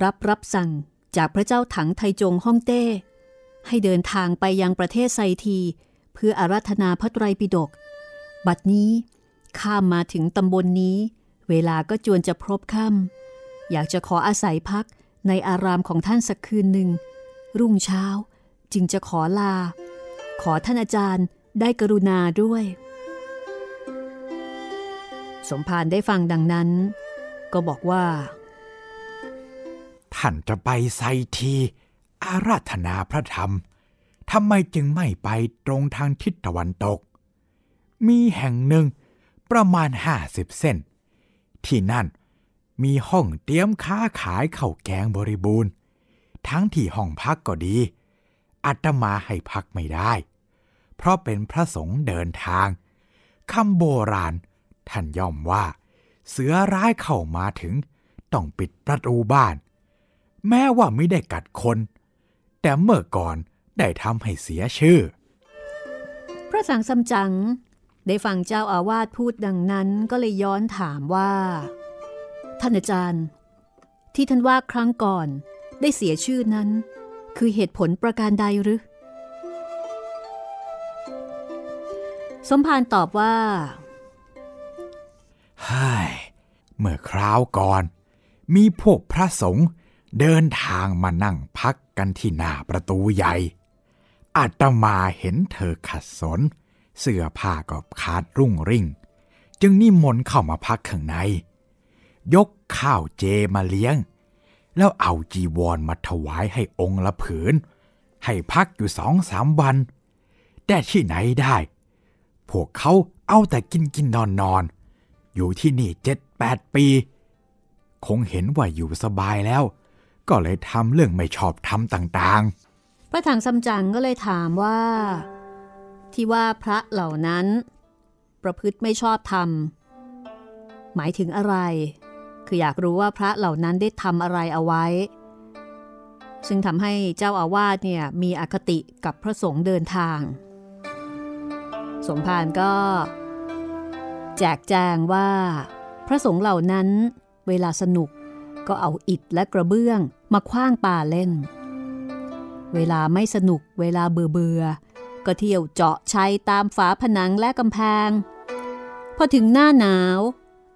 รับรับสั่ง จากพระเจ้าถังไทจงฮ่องเต้ ให้เดินทางไปยังประเทศไซที เพื่ออาราธนาพระไตรปิฎกบัดนี้ข้ามมาถึงตำบลนนี้ เวลาก็จวนจะพรบค่ำอยากจะขออาศัยพักในอารามของท่านสักคืนหนึ่ง รุ่งเช้าจึงจะขอลา ขอท่านอาจารย์ได้กรุณาด้วย สมภารได้ฟังดังนั้น ก็บอกว่า ท่านจะไปไซที อาราธนาพระธรรมทำไมจึงไม่ไปตรงทางทิศตะวันตก มีแห่งหนึ่งประมาณห้าสิบเส้น ที่นั่นมีห้องเตรียมค้าขายข้าวแกงบริบูรณ์ ทั้งที่ห้องพักก็ดีอาตมาให้พักไม่ได้ เพราะเป็นพระสงฆ์เดินทางคำโบราณ ท่านย่อมว่า เสือร้ายเข้ามาถึง ต้องปิดประตูบ้าน แม้ว่าไม่ได้กัดคน แต่เมื่อก่อนได้ทำให้เสียชื่อ พระสังซัมจั๋งได้ฟังเจ้าอาวาสพูดดังนั้นก็เลยย้อนถามว่า ท่านอาจารย์ ที่ท่านว่าครั้งก่อนได้เสียชื่อนั้น คือเหตุผลประการใดหรือ สมภารตอบว่าเฮ้ยเมื่อคราวก่อน มีพวกพระสงฆ์ เดินทางมานั่งพักกันที่หน้าประตูใหญ่ อาตมาเห็นเธอขัดสน เสื้อผ้าก็ขาดรุ่งริ่ง จึงนิมนต์เข้ามาพักข้างใน ยกข้าวเจมาเลี้ยง แล้วเอาจีวรมาถวายให้องค์ละผืน ให้พักอยู่สองสามวัน แต่ที่ไหนได้ พวกเขาเอาแต่กินกินนอนนอนอยู่ที่นี่เจ็ดแปดปี คงเห็นว่าอยู่สบายแล้ว ก็เลยทำเรื่องไม่ชอบทำต่างๆ พระถังซัมจั๋งก็เลยถามว่า ที่ว่าพระเหล่านั้น ประพฤติไม่ชอบธรรมหมายถึงอะไร คืออยากรู้ว่าพระเหล่านั้นได้ทำอะไรเอาไว้ ซึ่งทำให้เจ้าอาวาสเนี่ยมีอคติกับพระสงฆ์เดินทาง สมภารก็ แจกแจงว่า พระสงฆ์เหล่านั้นเวลาสนุก ก็เอาอิฐและกระเบื้องมาคว้างป่าเล่น เวลาไม่สนุกเวลาเบื่อเบื่อก็เที่ยวเจาะชัยตามฝาผนังและกำแพง พอถึงหน้าหนาว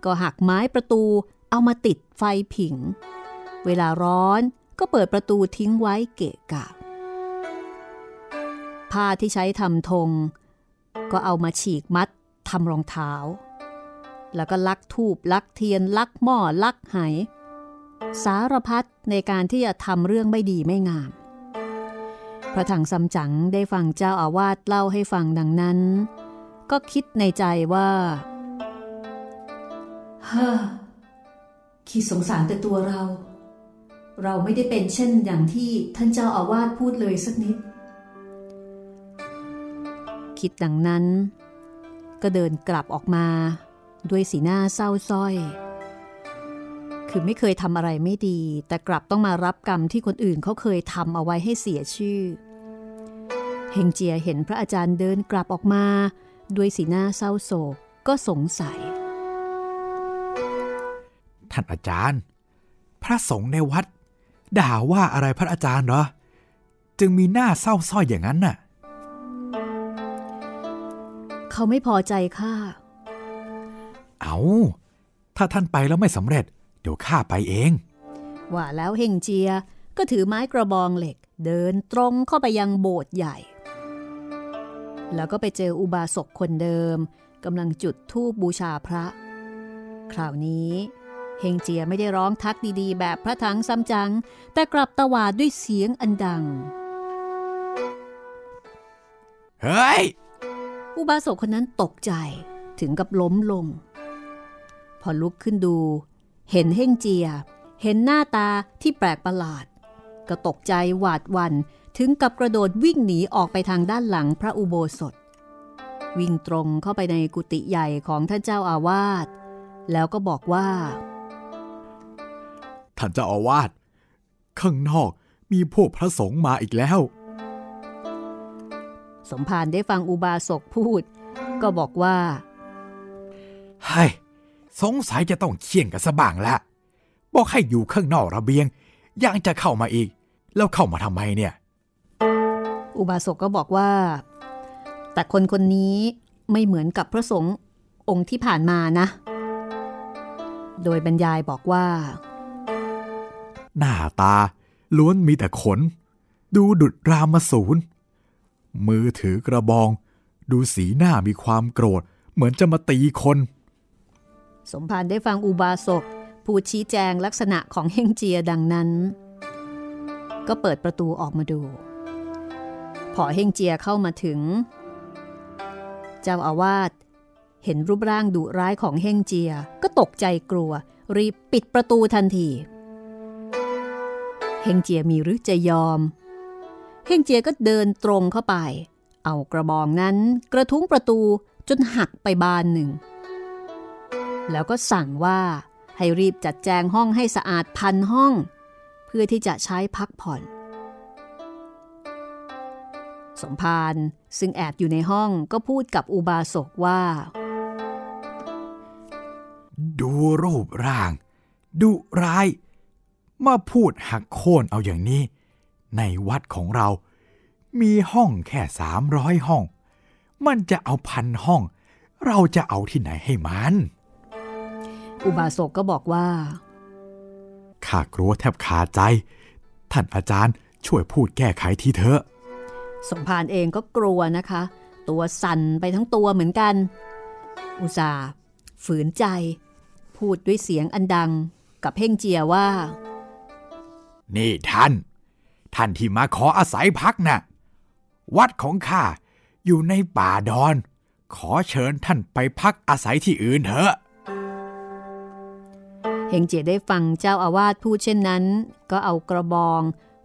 ก็หักไม้ประตูเอามาติดไฟผิง เวลาร้อนก็เปิดประตูทิ้งไว้เกะกะ ผ้าที่ใช้ทำธงก็เอามาฉีกมัดทำรองเท้า แล้วก็ลักทูบลักเทียนลักหม้อลักไห สารพัดในการที่จะทำเรื่องไม่ดีไม่งาม พระถังซัมจั๋งได้ฟังเจ้าอาวาสเล่าให้ฟังดังนั้น ก็คิดในใจว่าเฮ้อคิดสงสารแต่ตัวเรา เราไม่ได้เป็นเช่นอย่างที่ท่านเจ้าอาวาสพูดเลยสักนิด คิดดังนั้น ก็เดินกลับออกมา ด้วยสีหน้าเศร้าส้อย คือไม่เคยทำอะไรไม่ดี แต่กลับต้องมารับกรรมที่คนอื่นเขาเคยทำเอาไว้ให้เสียชื่อ เฮงเจียเห็นพระอาจารย์เดินกลับออกมา ด้วยสีหน้าเศร้าโศกก็สงสัยๆท่านอาจารย์ พระสงฆ์ในวัด ด่าว่าอะไรพระอาจารย์เหรอ จึงมีหน้าเศร้าส้อยอย่างนั้นน่ะ เขาไม่พอใจข้าเอาถ้าท่านไปแล้วไม่สำเร็จเดี๋ยวข้าไปเอง ว่าแล้วเฮงเจียก็ถือไม้กระบองเหล็กเดินตรงเข้าไปยังโบสถ์ใหญ่ แล้วก็ไปเจออุบาสกคนเดิมกำลังจุดธูปบูชาพระ คราวนี้เฮงเจียไม่ได้ร้องทักดีๆ แบบพระถังซัมจัง แต่กลับตวาดด้วยเสียงอันดัง เฮ้ย อุบาสกคนนั้นตกใจถึงกับล้มลง พอลุกขึ้นดู เห็นเฮ่งเจีย เห็นหน้าตาที่แปลกประหลาด ก็ตกใจหวาดหวันถึงกับกระโดดวิ่งหนีออกไปทางด้านหลังพระอุโบสถ วิ่งตรงเข้าไปในกุฏิใหญ่ของท่านเจ้าอาวาส แล้วก็บอกว่า ท่านเจ้าอาวาส ข้างนอกมีพวกพระสงฆ์มาอีกแล้ว สมภารได้ฟังอุบาสกพูด ก็บอกว่าเฮ้ย สงสัยจะต้องเคี่ยงกันสบ้างละบอกให้อยู่ข้างนอกระเบียง ยังจะเข้ามาอีก แล้วเข้ามาทำไมเนี่ย อุบาสกก็บอกว่า แต่คนคนนี้ไม่เหมือนกับพระสงฆ์องค์ที่ผ่านมานะ โดยบรรยายบอกว่า หน้าตาล้วนมีแต่ขน ดูดุดรามสูรมือถือกระบอง ดูสีหน้ามีความโกรธ เหมือนจะมาตีคน สมภารได้ฟังอุบาสกพูดชี้แจงลักษณะของเฮงเจียดังนั้น ก็เปิดประตูออกมาดู พอเฮงเจียเข้ามาถึง เจ้าอาวาสเห็นรูปร่างดุร้ายของเฮงเจียก็ตกใจกลัว รีบปิดประตูทันทีเฮงเจียมีหรือจะยอมเฮงเจียก็เดินตรงเข้าไป เอากระบองนั้นกระทุ้งประตูจนหักไปบานหนึ่ง แล้วก็สั่งว่าให้รีบจัดแจงห้องให้สะอาดพันห้อง เพื่อที่จะใช้พักผ่อน สมภารซึ่งแอบอยู่ในห้องก็พูดกับอุบาสกว่า ดูรูปร่าง ดุร้าย มาพูดหักโค่นเอาอย่างนี้ ในวัดของเรา มีห้องแค่สามร้อยห้อง มันจะเอาพันห้อง เราจะเอาที่ไหนให้มัน อุบาสกก็บอกว่า ข้ากลัวแทบขาดใจ ท่านอาจารย์ช่วยพูดแก้ไขทีเถอะ สมภารเองก็กลัวนะคะ ตัวสั่นไปทั้งตัวเหมือนกัน อุตส่าห์ฝืนใจ พูดด้วยเสียงอันดังกับเพ่งเจียว่า นี่ท่าน ท่านที่มาขออาศัยพักนะ่ะ วัดของข้าอยู่ในป่าดอน ขอเชิญท่านไปพักอาศัยที่อื่นเถอะ เฮงเจียได้ฟังเจ้าอาวาสพูดเช่นนั้น ก็เอากระบอง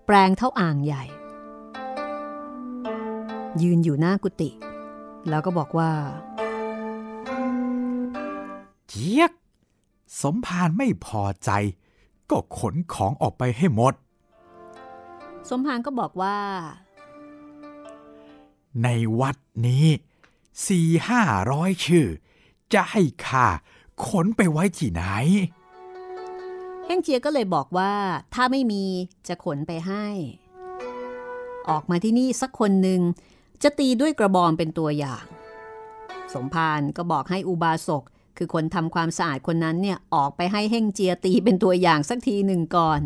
แปลงเท่าอ่างใหญ่ ยืนอยู่หน้ากุฏิแล้วก็บอกว่า เจี๊ยก สมภารไม่พอใจ ก็ขนของออกไปให้หมด สมภารก็บอกว่า ในวัดนี้สี่ห้าร้อยชื่อ จะให้ข้าขนไปไว้ที่ไหนเฮ งเจียก็เลยบอกว่า ถ้าไม่มีจะขนไปให้ ออกมาที่นี่สักคนหนึ่งจะตีด้วยกระบองเป็นตัวอย่าง สมภารก็บอกให้อุบาสกคือคนทำความสะอาดคนนั้นเนี่ยออกไปให้เฮงเจียตีเป็นตัวอย่างสักทีหนึ่งก่อน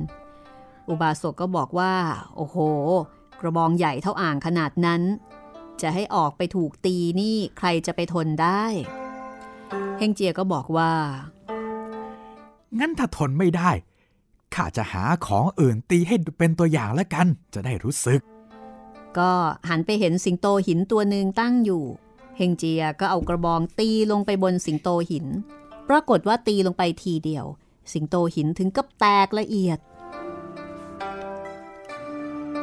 อุบาสกก็บอกว่า โอ้โห กระบองใหญ่เท่าอ่างขนาดนั้น จะให้ออกไปถูกตีนี่ใครจะไปทนได้ เฮงเจียก็บอกว่า งั้นถ้าทนไม่ได้ ข้าจะหาของอื่นตีให้เป็นตัวอย่างแล้วกัน จะได้รู้สึก ก็หันไปเห็นสิงโตหินตัวหนึ่งตั้งอยู่ เฮงเจียก็เอากระบองตีลงไปบนสิงโตหิน ปรากฏว่าตีลงไปทีเดียว สิงโตหินถึงกับแตกละเอียด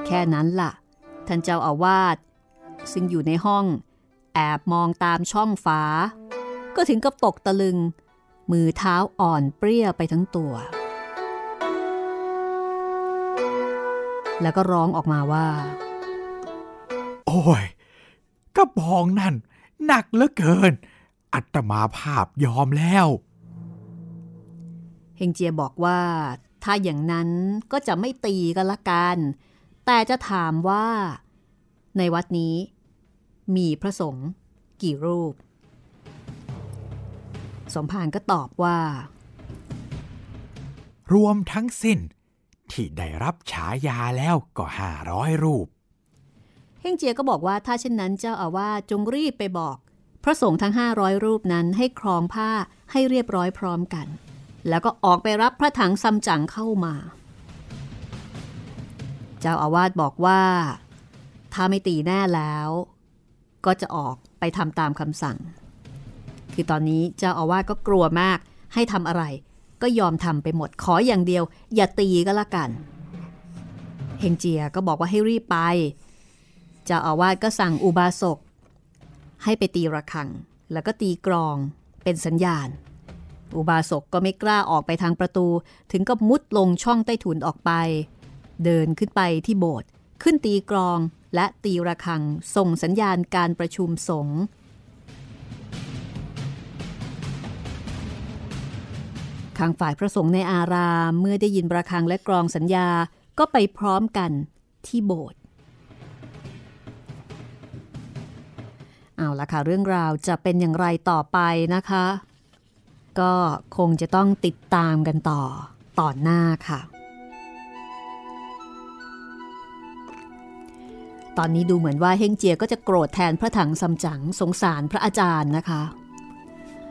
แค่นั้นล่ะ ท่านเจ้าอาวาสซึ่งอยู่ในห้อง แอบมองตามช่องฝา ก็ถึงกับตกตะลึง มือเท้าอ่อนเปรี้ยไปทั้งตัว แล้วก็ร้องออกมาว่า โอ้ยกระบองนั่น หนักเหลือเกิน อัตมาภาพยอมแล้ว เฮงเจียบอกว่า ถ้าอย่างนั้นก็จะไม่ตีกันละกัน แต่จะถามว่า ในวัดนี้ มีพระสงฆ์กี่รูป สมภารก็ตอบว่า รวมทั้งสิ้น ที่ได้รับฉายาแล้วก็ห้าร้อยรูป เฮงเจียก็บอกว่าถ้าเช่นนั้นเจ้าอาวาสจงรีบไปบอก พระสงฆ์ทั้ง 500 รูปนั้นให้ครองผ้าให้เรียบร้อยพร้อมกัน แล้วก็ออกไปรับพระถังซัมจั๋งเข้ามา เจ้าอาวาสบอกว่า ถ้าไม่ตีแน่แล้ว ก็จะออกไปทำตามคำสั่ง คือตอนนี้เจ้าอาวาสก็กลัวมากให้ทำอะไร ก็ยอมทำไปหมดขออย่างเดียว อย่าตีก็แล้วกันเฮงเจียก็บอกว่าให้รีบไป เจ้าอาวาสก็สั่งอุบาสก ให้ไปตีระฆัง แล้วก็ตีกรองเป็นสัญญาณ อุบาสกก็ไม่กล้าออกไปทางประตู ถึงกับมุดลงช่องใต้ถุนออกไป เดินขึ้นไปที่โบสถ์ขึ้นตีกรองและตีระฆังส่งสัญญาณการประชุมสงฆ์ ข้างฝ่ายพระสงฆ์ในอารามเมื่อได้ยินประฆังและกรองสัญญาก็ไปพร้อมกันที่โบสถ์เอาละค่ะ เรื่องราวจะเป็นอย่างไรต่อไปนะคะ ก็คงจะต้องติดตามกันต่อต่อหน้าค่ะ ตอนนี้ดูเหมือนว่าเฮงเจียก็จะโกรธแทนพระถังซัมจั๋งสงสารพระอาจารย์นะคะ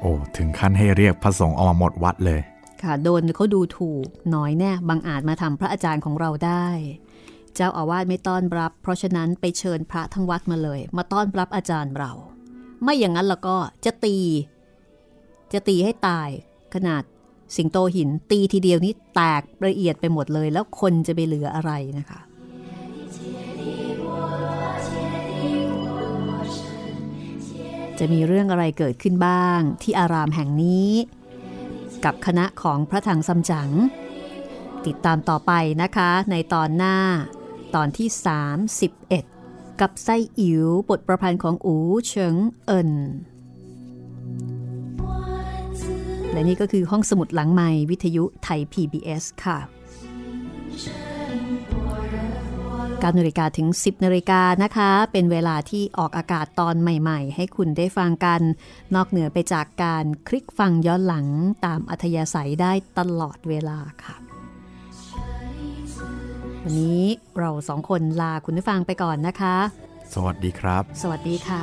โอ้ ถึงขั้นให้เรียกพระสงฆ์ออกมาหมดวัดเลย ค่ะโดนเขาดูถูกน้อยแน่บางอาจมาทำพระอาจารย์ของเราได้ เจ้าอาวาสไม่ต้อนรับ เพราะฉะนั้นไปเชิญพระทั้งวัดมาเลย มาต้อนรับอาจารย์เรา ไม่อย่างนั้นแล้วก็จะตี จะตีให้ตาย ขนาดสิงโตหินตีทีเดียวนี้แตกละเอียดไปหมดเลย แล้วคนจะไปเหลืออะไรนะคะจะมีเรื่องอะไรเกิดขึ้นบ้าง ที่อารามแห่งนี้ กับคณะของพระถังซัมจั๋งติดตามต่อไปนะคะในตอนหน้า ตอนที่ 31 กับไส้อิ๋วบทประพันธ์ของอูเฉิงเอินและนี่ก็คือห้องสมุดหลังใหม่วิทยุไทย PBS ค่ะ 9นาฬิกาถึง 10นาฬิกานะคะ เป็นเวลาที่ออกอากาศตอนใหม่ๆ ให้คุณได้ฟังกัน นอกเหนือไปจากการคลิกฟังย้อนหลังตามอัธยาศัยได้ตลอดเวลาค่ะ วันนี้เราสองคนลาคุณผู้ฟังไปก่อนนะคะ สวัสดีครับ สวัสดีค่ะ